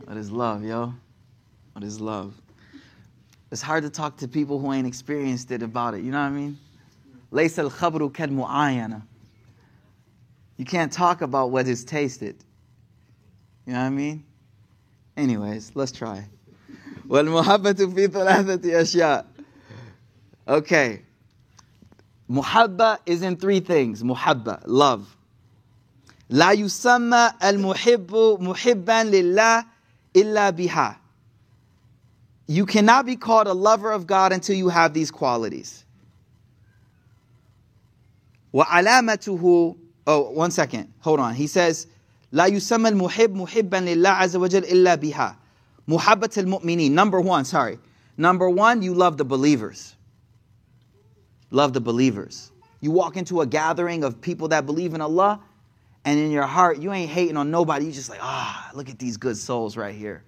What is love, yo? What is love? It's hard to talk to people who ain't experienced it about it. You know what I mean? ليس الخبر كالمعاينة. You can't talk about what is tasted. You know what I mean? Anyways, let's try. والمحبة في ثلاثة أشياء. Okay. Muhabba is in three things. Muhabba, love. لا يسمى المحب محبا لله إلا بها. You cannot be called a lover of God until you have these qualities. وعلامته Oh, one second. Hold on. He says, لا يسمى المحب محبا لله عز وجل إلا بها. محبة المؤمنين. Number one, sorry. Number one, you love the believers. Love the believers. You walk into a gathering of people that believe in Allah, and in your heart, you ain't hating on nobody. You just like, ah, look at these good souls right here.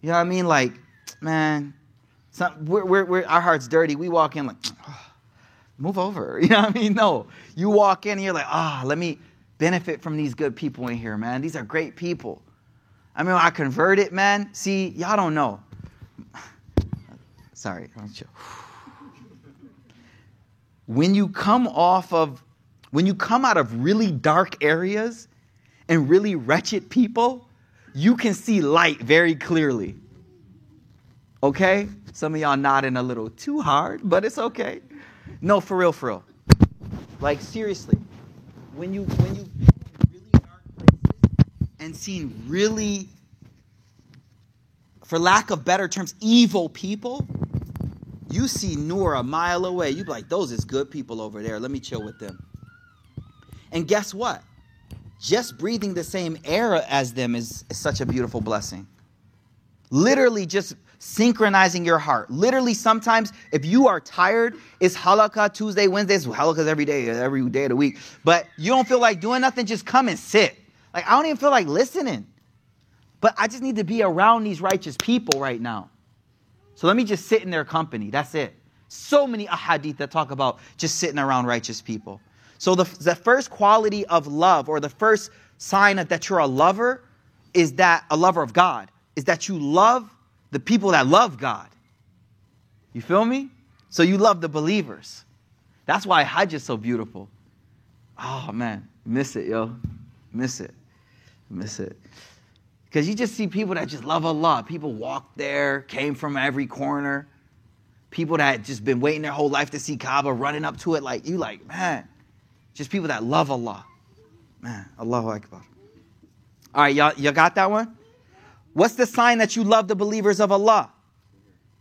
You know what I mean? Like, man, some, we're, we're, we're, our heart's dirty. We walk in like, oh, move over. You know what I mean? No. You walk in and you're like, ah, oh, let me benefit from these good people in here, man. These are great people. I mean, I converted, man. See, y'all don't know. Sorry. When you come off of, when you come out of really dark areas and really wretched people, you can see light very clearly. Okay? Some of y'all nodding a little too hard, but it's okay. No, for real, for real. Like seriously, when you when you really dark places and seen really, for lack of better terms, evil people, you see Noor a mile away. You be like, those is good people over there. Let me chill with them. And guess what? Just breathing the same air as them is, is such a beautiful blessing. Literally, just synchronizing your heart. Literally, sometimes if you are tired, it's halaqa Tuesday, Wednesdays, halaqa's every day, every day of the week. But you don't feel like doing nothing, just come and sit. Like, I don't even feel like listening. But I just need to be around these righteous people right now. So let me just sit in their company. That's it. So many ahadith that talk about just sitting around righteous people. So the, the first quality of love, or the first sign that you're a lover, is that a lover of God is that you love the people that love God. You feel me? So you love the believers. That's why Hajj is so beautiful. Oh man, miss it, yo. Miss it. Miss it. Because you just see people that just love Allah. People walk there, came from every corner. People that just been waiting their whole life to see Kaaba, running up to it like you like, man. Just people that love Allah. Man, Allahu Akbar. All right, y'all, y'all got that one? What's the sign that you love the believers of Allah?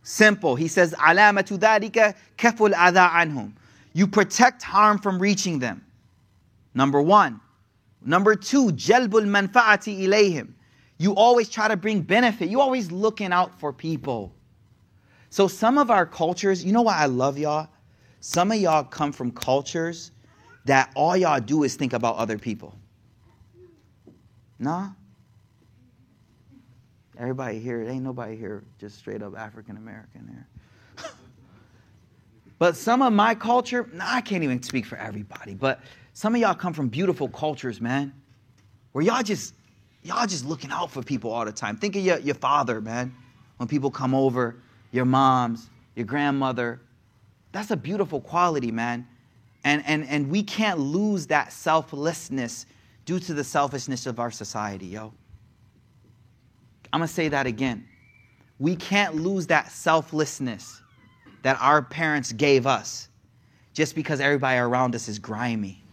Simple. He says, alamatu dhalika kaful adha anhum. You protect harm from reaching them. Number one. Number two, jalbul manfaati ilayhim. You always try to bring benefit. You always looking out for people. So some of our cultures, you know why I love y'all? Some of y'all come from cultures that all y'all do is think about other people. Nah. Everybody here, ain't nobody here just straight up African American here. but some of my culture, nah, I can't even speak for everybody, but some of y'all come from beautiful cultures, man, where y'all just y'all just looking out for people all the time. Think of your, your father, man. When people come over, your moms, your grandmother. That's a beautiful quality, man. And, and, and we can't lose that selflessness due to the selfishness of our society, yo. I'm to say that again. We can't lose that selflessness that our parents gave us just because everybody around us is grimy.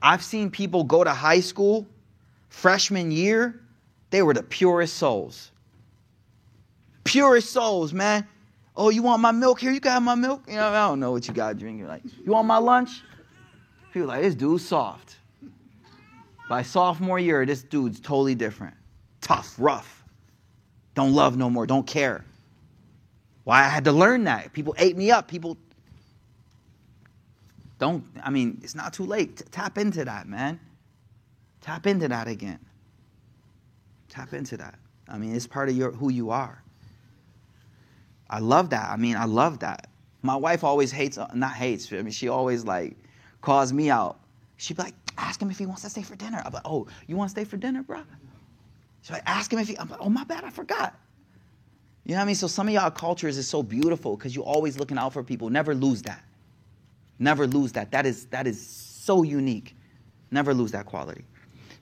I've seen people go to high school, freshman year, they were the purest souls. Purest souls, man. Oh, you want my milk? Here, you got my milk? You know, I don't know what you got drinking. like, you want my lunch? People like, this dude's soft. By sophomore year, this dude's totally different tough, rough. Don't love no more, don't care. Why I had to learn that. People ate me up. People don't, I mean, it's not too late. Tap into that, man. Tap into that again. Tap into that. I mean, it's part of your who you are. I love that. I mean, I love that. My wife always hates, uh, not hates, I mean, she always like calls me out. She'd be like, ask him if he wants to stay for dinner. I'm like, oh, you want to stay for dinner, bro? So I ask him if he, I'm like, oh, my bad, I forgot. You know what I mean? So some of y'all cultures is so beautiful because you're always looking out for people. Never lose that. Never lose that. That is, that is so unique. Never lose that quality.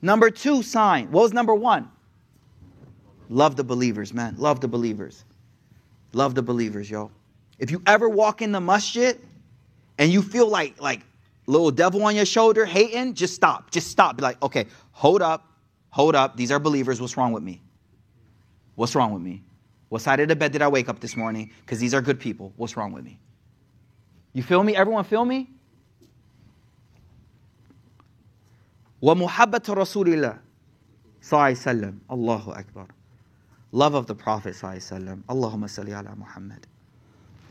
Number two sign. What was number one? Love the believers, man. Love the believers. Love the believers, yo. If you ever walk in the masjid and you feel like like little devil on your shoulder hating, just stop. Just stop. Be like, okay, hold up. Hold up, these are believers. What's wrong with me? What's wrong with me? What side of the bed did I wake up this morning? Because these are good people. What's wrong with me? You feel me? Everyone feel me? ومحبة رسول الله صلى الله عليه وسلم الله أكبر love of the Prophet Allahumma salli ala Muhammad.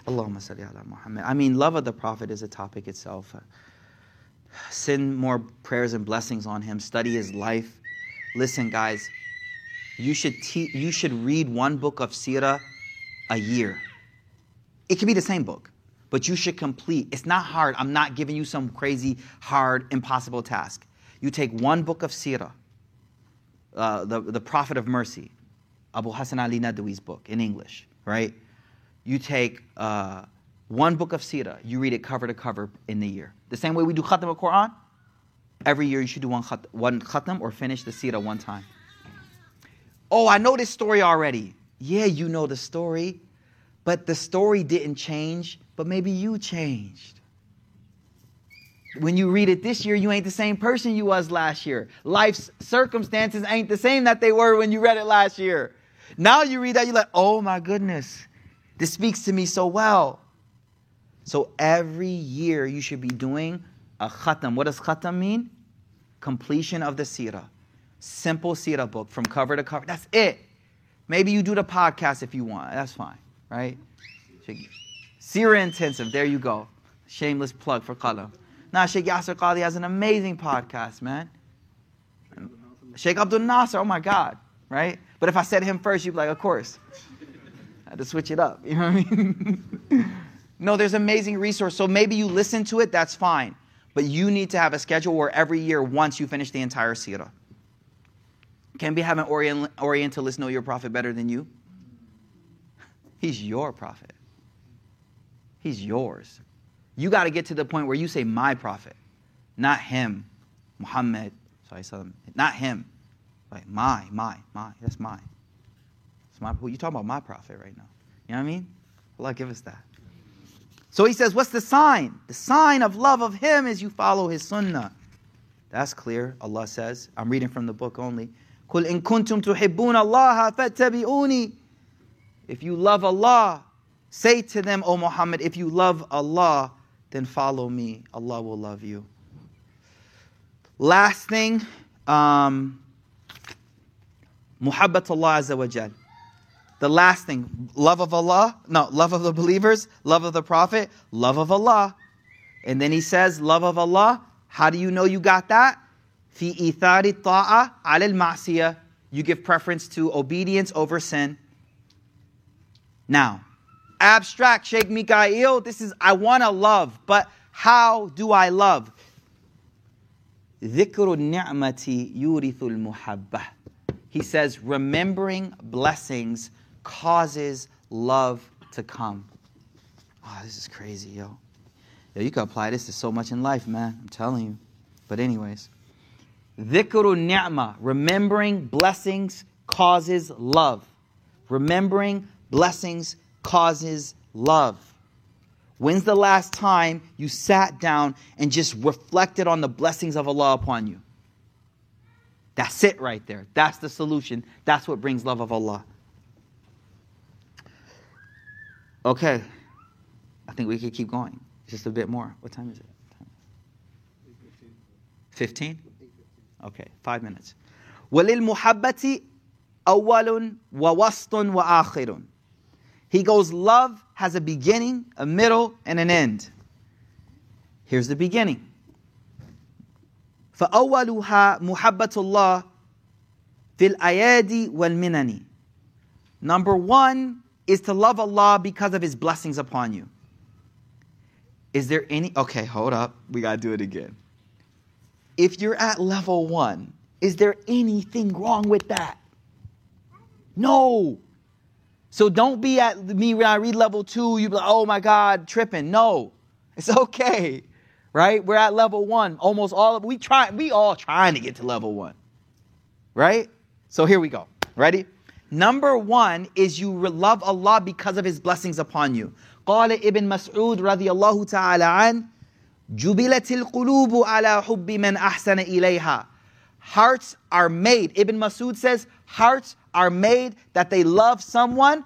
Allahumma salli ala Muhammad. I mean, love of the Prophet is a topic itself. Send more prayers and blessings on him. Study his life. Listen, guys, you should, te- you should read one book of Sirah a year. It could be the same book, but you should complete. It's not hard. I'm not giving you some crazy, hard, impossible task. You take one book of Sirah, uh, the, the Prophet of Mercy, Abul Hasan Ali Nadwi's book in English, right? You take uh, one book of Sirah, you read it cover to cover in the year. The same way we do Khatam al Quran, Every year you should do one, khat- one khatam or finish the seerah one time. Oh, I know this story already. Yeah, you know the story, but the story didn't change, but maybe you changed. When you read it this year, you ain't the same person you was last year. Life's circumstances ain't the same that they were when you read it last year. Now you read that, you're like, oh my goodness, this speaks to me so well. So every year you should be doing a khatam. What does khatam mean? Completion of the seerah. Simple seerah book from cover to cover. That's it. Maybe you do the podcast if you want. That's fine, right? Seerah intensive. There you go. Shameless plug for Qalam. Now, Sheikh Yasir Qadhi has an amazing podcast, man. Sheikh Abdul Nasir, oh my God, right? But if I said him first, you'd be like, of course. I had to switch it up. You know what I mean? no, there's amazing resource. So maybe you listen to it, that's fine. But you need to have a schedule where every year, once you finish the entire seerah. Can we have an Orient- Orientalist know your prophet better than you? He's your prophet. He's yours. You got to get to the point where you say, my prophet, not him, Muhammad, not him. Like, my, my, my, that's mine. It's my, you talking about my prophet right now. You know what I mean? Allah give us that. So he says, what's the sign? The sign of love of him is you follow his sunnah. That's clear, Allah says. I'm reading from the book only. قُلْ إِن كُنْتُمْ تُحِبُّونَ اللَّهَ فَاتَّبِعُونِي If you love Allah, say to them, O Muhammad, if you love Allah, then follow me. Allah will love you. Last thing, um, Muhabbat Allah Azza wa Jal. The last thing, love of Allah, no, love of the believers, love of the Prophet, love of Allah. And then he says, love of Allah. How do you know you got that? Fi ithari ta'a al ma'siyah. You give preference to obedience over sin. Now, abstract, Sheikh Mikael, this is, I want to love, but how do I love? ذكر النعمة يورث المحبة. he says, remembering blessings causes love to come. Oh, this is crazy, yo. Yo, you can apply this to so much in life, man. I'm telling you. But anyways, dhikru ni'ma, remembering blessings causes love. Remembering blessings causes love. When's the last time you sat down and just reflected on the blessings of Allah upon you? That's it right there. That's the solution. That's what brings love of Allah. Okay. I think we could keep going. Just a bit more. What time is it? 15? Okay, five minutes. وَلِلْمُحَبَّةِ أَوَّلٌ وَوَسْطٌ وَآخِرٌ He goes, love has a beginning, a middle, and an end. Here's the beginning. فأولها محبة الله في الأيادي والمنن. Number one is to love Allah because of His blessings upon you. Is there any, okay, hold up. We got to do it again. If you're at level one, is there anything wrong with that? No. So don't be at me when I read level two, you be like, oh my God, tripping. No, it's okay right? We're at level one. Almost all of we try we all trying to get to level one. Right? So here we go. Ready? Number one is you love Allah because of His blessings upon you. قال ابن مسعود رضي الله تعالى عنه جبلت القلوب على حب من أحسن إليها Hearts are made. Ibn Masud says, hearts are made that they love someone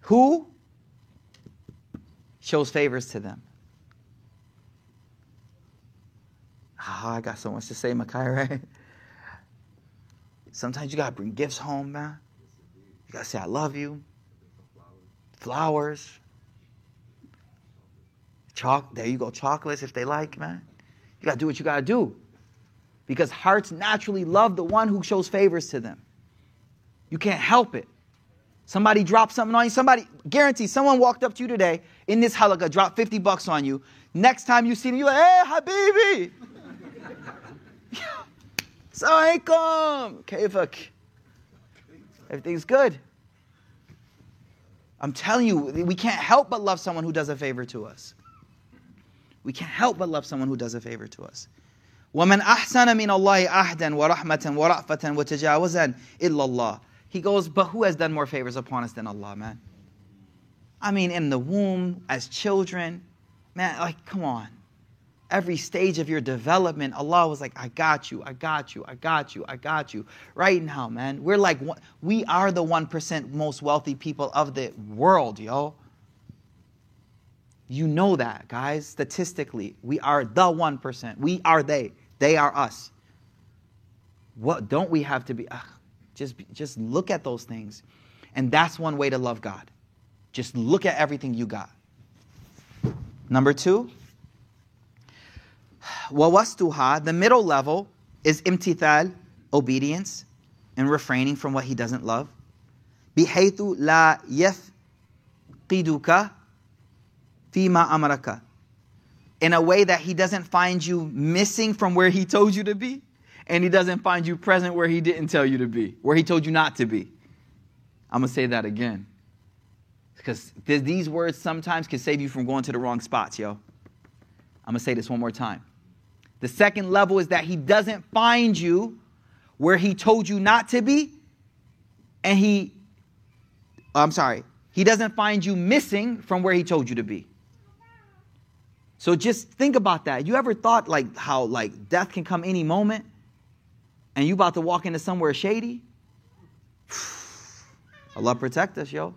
who shows favors to them. Oh, I got so much to say, Makai, right? Sometimes you gotta bring gifts home, man. You gotta say, I love you. Flowers. Chalk, there you go, chocolates if they like, man. You gotta do what you gotta do. Because hearts naturally love the one who shows favors to them. You can't help it. Somebody dropped something on you. Somebody, guarantee, someone walked up to you today in this halaqa, dropped 50 bucks on you. Next time you see them, you're like, hey, Habibi. Assalamualaikum. Kayfak. Everything's good. I'm telling you, we can't help but love someone who does a favor to us. We can't help but love someone who does a favor to us. وَمَنْ أَحْسَنَ مِنَ اللَّهِ أَحْدًا وَرَحْمَةً وَرَأْفَةً وَتَجَاوُزًا إِلَّا اللَّهِ He goes, but who has done more favors upon us than Allah, man? I mean, in the womb, as children, man, like, come on every stage of your development, Allah was like, I got you, I got you, I got you, I got you. Right now, man, we're like, we are the 1% most wealthy people of the world, yo. You know that, guys. Statistically, we are the 1%. We are they. They are us. What don't we have to be? Ugh, just, just look at those things. And that's one way to love God. Just look at everything you got. Number two, Wawastuha, the middle level, is imtithal, obedience, and refraining from what he doesn't love. Bihaytu la yafqiduka fima amaraka. In a way that he doesn't find you missing from where he told you to be, and he doesn't find you present where he didn't tell you to be, where he told you not to be. I'm going to say that again. Because th- these words sometimes can save you from going to the wrong spots, yo. I'm going to say this one more time. The second level is that he doesn't find you where he told you not to be, and he, I'm sorry, he doesn't find you missing from where he told you to be. So just think about that. You ever thought like how like death can come any moment and you about to walk into somewhere shady? Allah protect us, yo.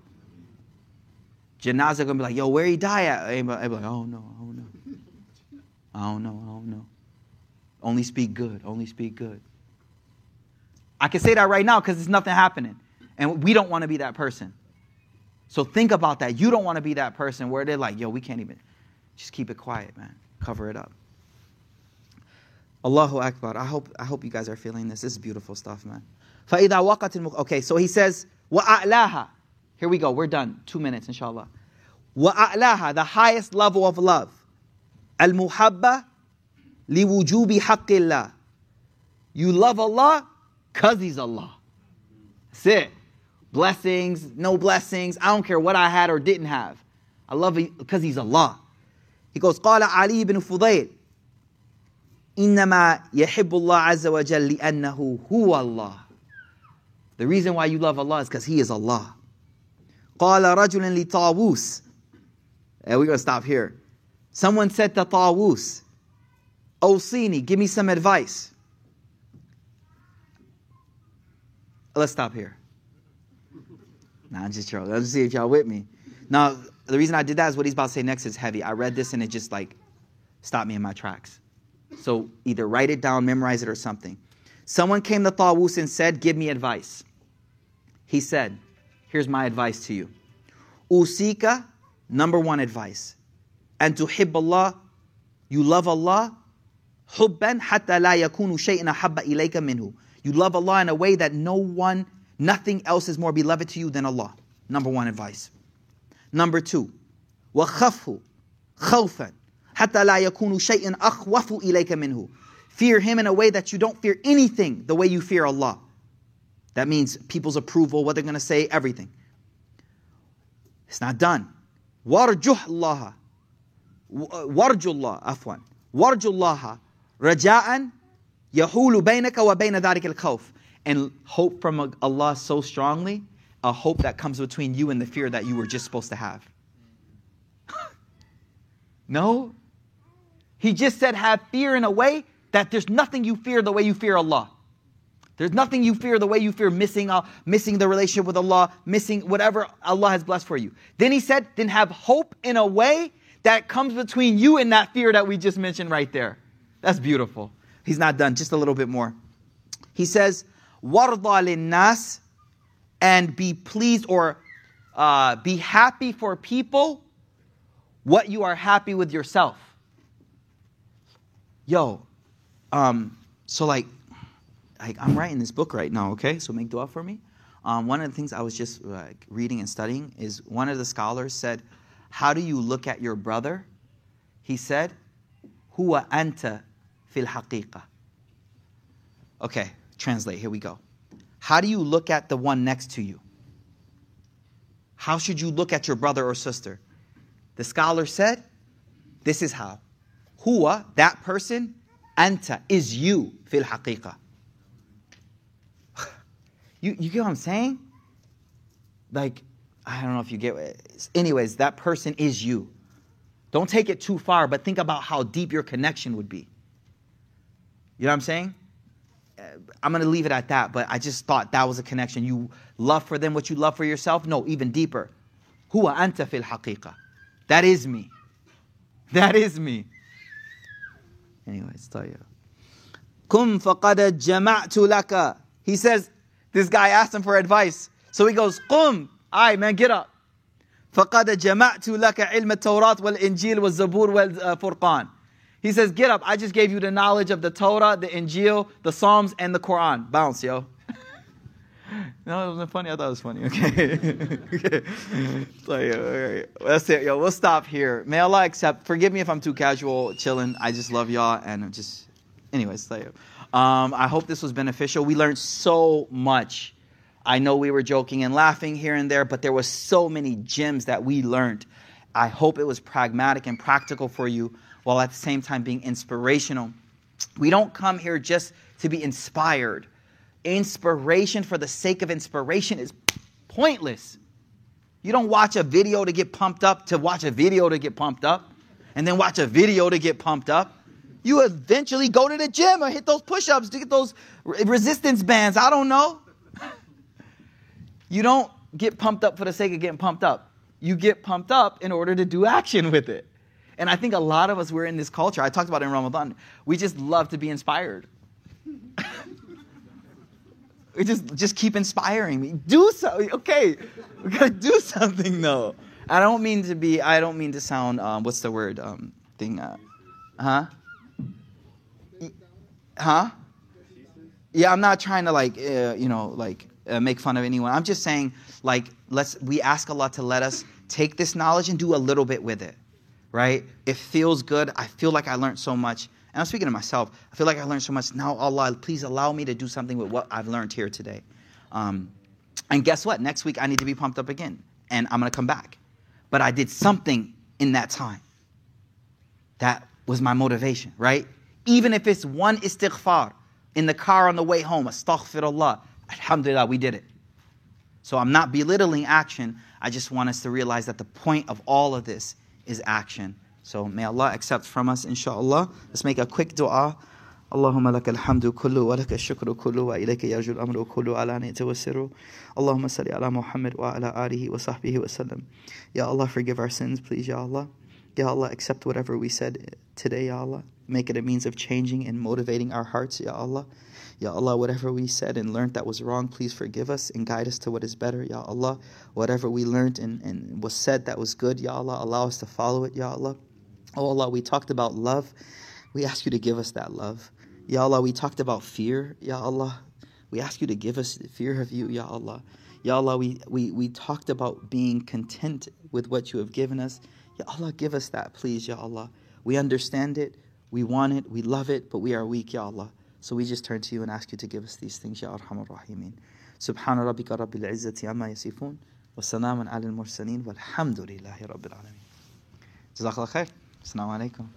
Janazah gonna be like, yo, where he die at? i be like, oh no, oh no. I don't know, I don't know. Only speak good, only speak good. I can say that right now because there's nothing happening. And we don't want to be that person. So think about that. You don't want to be that person where they're like, yo, we can't even. Just keep it quiet, man. Cover it up. Allahu Akbar. I hope, I hope you guys are feeling this. This is beautiful stuff, man. Okay, so he says, وَأَعْلَاهَا Here we go. We're done. Two minutes, inshallah. وَأَعْلَاهَا The highest level of love. الْمُحَبَّةِ لِوُجُوبِ حَقِّ اللَّهِ You love Allah because He's Allah. That's it. Blessings, no blessings. I don't care what I had or didn't have. I love Him because He's Allah. He goes, قال علي بن فضيل إنما يحب الله عز وجل لأنه هو الله. The reason why you love Allah is because He is Allah. قال رجل لطاووس. And we're going to stop here. Someone said to Tawus, Osini, give me some advice. Let's stop here. Nah, I'm just joking. Let's see if y'all with me. Now, the reason I did that is what he's about to say next is heavy. I read this and it just like stopped me in my tracks. So either write it down, memorize it, or something. Someone came to Tawus and said, Give me advice. He said, Here's my advice to you. Usika, number one advice. And to Allah, you love Allah. Hubban hatta la yakunu shay'in ahabba ilayka minhu. You love Allah in a way that no one, nothing else is more beloved to you than Allah. Number one advice. Number two, وَخَفْهُ خَوْفًا حَتَّى لَا يَكُونُ شَيْءٍ أَخْوَفُ إِلَيْكَ مِنْهُ Fear Him in a way that you don't fear anything the way you fear Allah. That means people's approval, what they're going to say, everything. It's not done. وَارْجُهْ اللَّهَ وَارْجُ اللَّهَ عفوا وَارْجُ اللَّهَ Raja'an yahulu bainaka wa baina dharik al And hope from Allah so strongly, a hope that comes between you and the fear that you were just supposed to have. no. He just said have fear in a way that there's nothing you fear the way you fear Allah. There's nothing you fear the way you fear missing, uh, missing the relationship with Allah, missing whatever Allah has blessed for you. Then he said, then have hope in a way that comes between you and that fear that we just mentioned right there. That's beautiful. He's not done, just a little bit more. He says, Warda nas and be pleased or uh, be happy for people what you are happy with yourself. Yo, um, so like, like I'm writing this book right now, okay? So make dua for me. Um, one of the things I was just like reading and studying is one of the scholars said, "How do you look at your brother?" He said, "Hua anta fil. Okay, translate, here we go. How do you look at the one next to you? How should you look at your brother or sister? The scholar said, This is how. Huwa, that person, anta, is you, fil haqiqa. You, you get what I'm saying? Like, I don't know if you get it. Anyways, that person is you. Don't take it too far, but think about how deep your connection would be. You know what I'm saying? I'm going to leave it at that, but I just thought that was a connection. You love for them what you love for yourself? No, even deeper. Huwa anta fil haqiqa. That is me. That is me. Anyways, you. Kum faqad jama'tu laka. He says, this guy asked him for advice. So he goes, Qum. Aye, man, get up. فقد جمعت لك علم التوراة والإنجيل والزبور والفرقان. he says, Get up. I just gave you the knowledge of the Torah, the Injil, the Psalms, and the Quran. Bounce, yo. no, it wasn't funny. I thought it was funny. Okay. okay. Yo, That's it, yo. We'll stop here. May Allah accept. Forgive me if I'm too casual, chilling. I just love y'all and just. Anyways, so, Um, I hope this was beneficial. We learned so much. I know we were joking and laughing here and there, but there was so many gems that we learned. I hope it was pragmatic and practical for you while at the same time being inspirational. We don't come here just to be inspired. Inspiration for the sake of inspiration is pointless. You don't watch a video to get pumped up, to watch a video to get pumped up, and then watch a video to get pumped up. You eventually go to the gym or hit those push ups to get those resistance bands. I don't know. You don't get pumped up for the sake of getting pumped up. You get pumped up in order to do action with it. And I think a lot of us, we're in this culture. I talked about in Ramadan. We just love to be inspired. we just, just keep inspiring me. Do so. Okay, we gotta do something though. I don't mean to be. I don't mean to sound. Um, what's the word? Um, thing. Uh, huh? Huh? Yeah, I'm not trying to like, uh, you know, like uh, make fun of anyone. I'm just saying, like, let's. We ask Allah to let us take this knowledge and do a little bit with it, right? It feels good. I feel like I learned so much. And I'm speaking to myself. I feel like I learned so much. Now, Allah, please allow me to do something with what I've learned here today. Um, and guess what? Next week I need to be pumped up again, and I'm gonna come back. But I did something in that time. That was my motivation, right? Even if it's one istighfar in the car on the way home, astaghfirullah, alhamdulillah, we did it. So I'm not belittling action. I just want us to realize that the point of all of this is action. So may Allah accept from us, inshallah. Let's make a quick dua. اللهم لك الحمد كله ولك الشكر كله وإليك يرجو الأمر كله على نيته وسره اللهم صل على محمد وعلى آله وصحبه وسلم Ya Allah forgive our sins please Ya Allah Ya Allah accept whatever we said today Ya Allah make it a means of changing and motivating our hearts Ya Allah Ya Allah whatever we said and learned that was wrong please forgive us and guide us to what is better Ya Allah whatever we learned and, and was said that was good Ya Allah allow us to follow it Ya Allah Oh Allah we talked about love we ask you to give us that love Ya Allah, we talked about fear. Ya Allah, we ask you to give us fear of you, Ya Allah. Ya Allah, we, we, we talked about being content with what you have given us. Ya Allah, give us that, please, Ya Allah. We understand it, we want it, we love it, but we are weak, Ya Allah. So we just turn to you and ask you to give us these things, Ya Arhamar Rahimin. سبحان ربك رب العزة عما يصفون وسلام على المرسلين والحمد لله رب العالمين جزاك الله خير السلام عليكم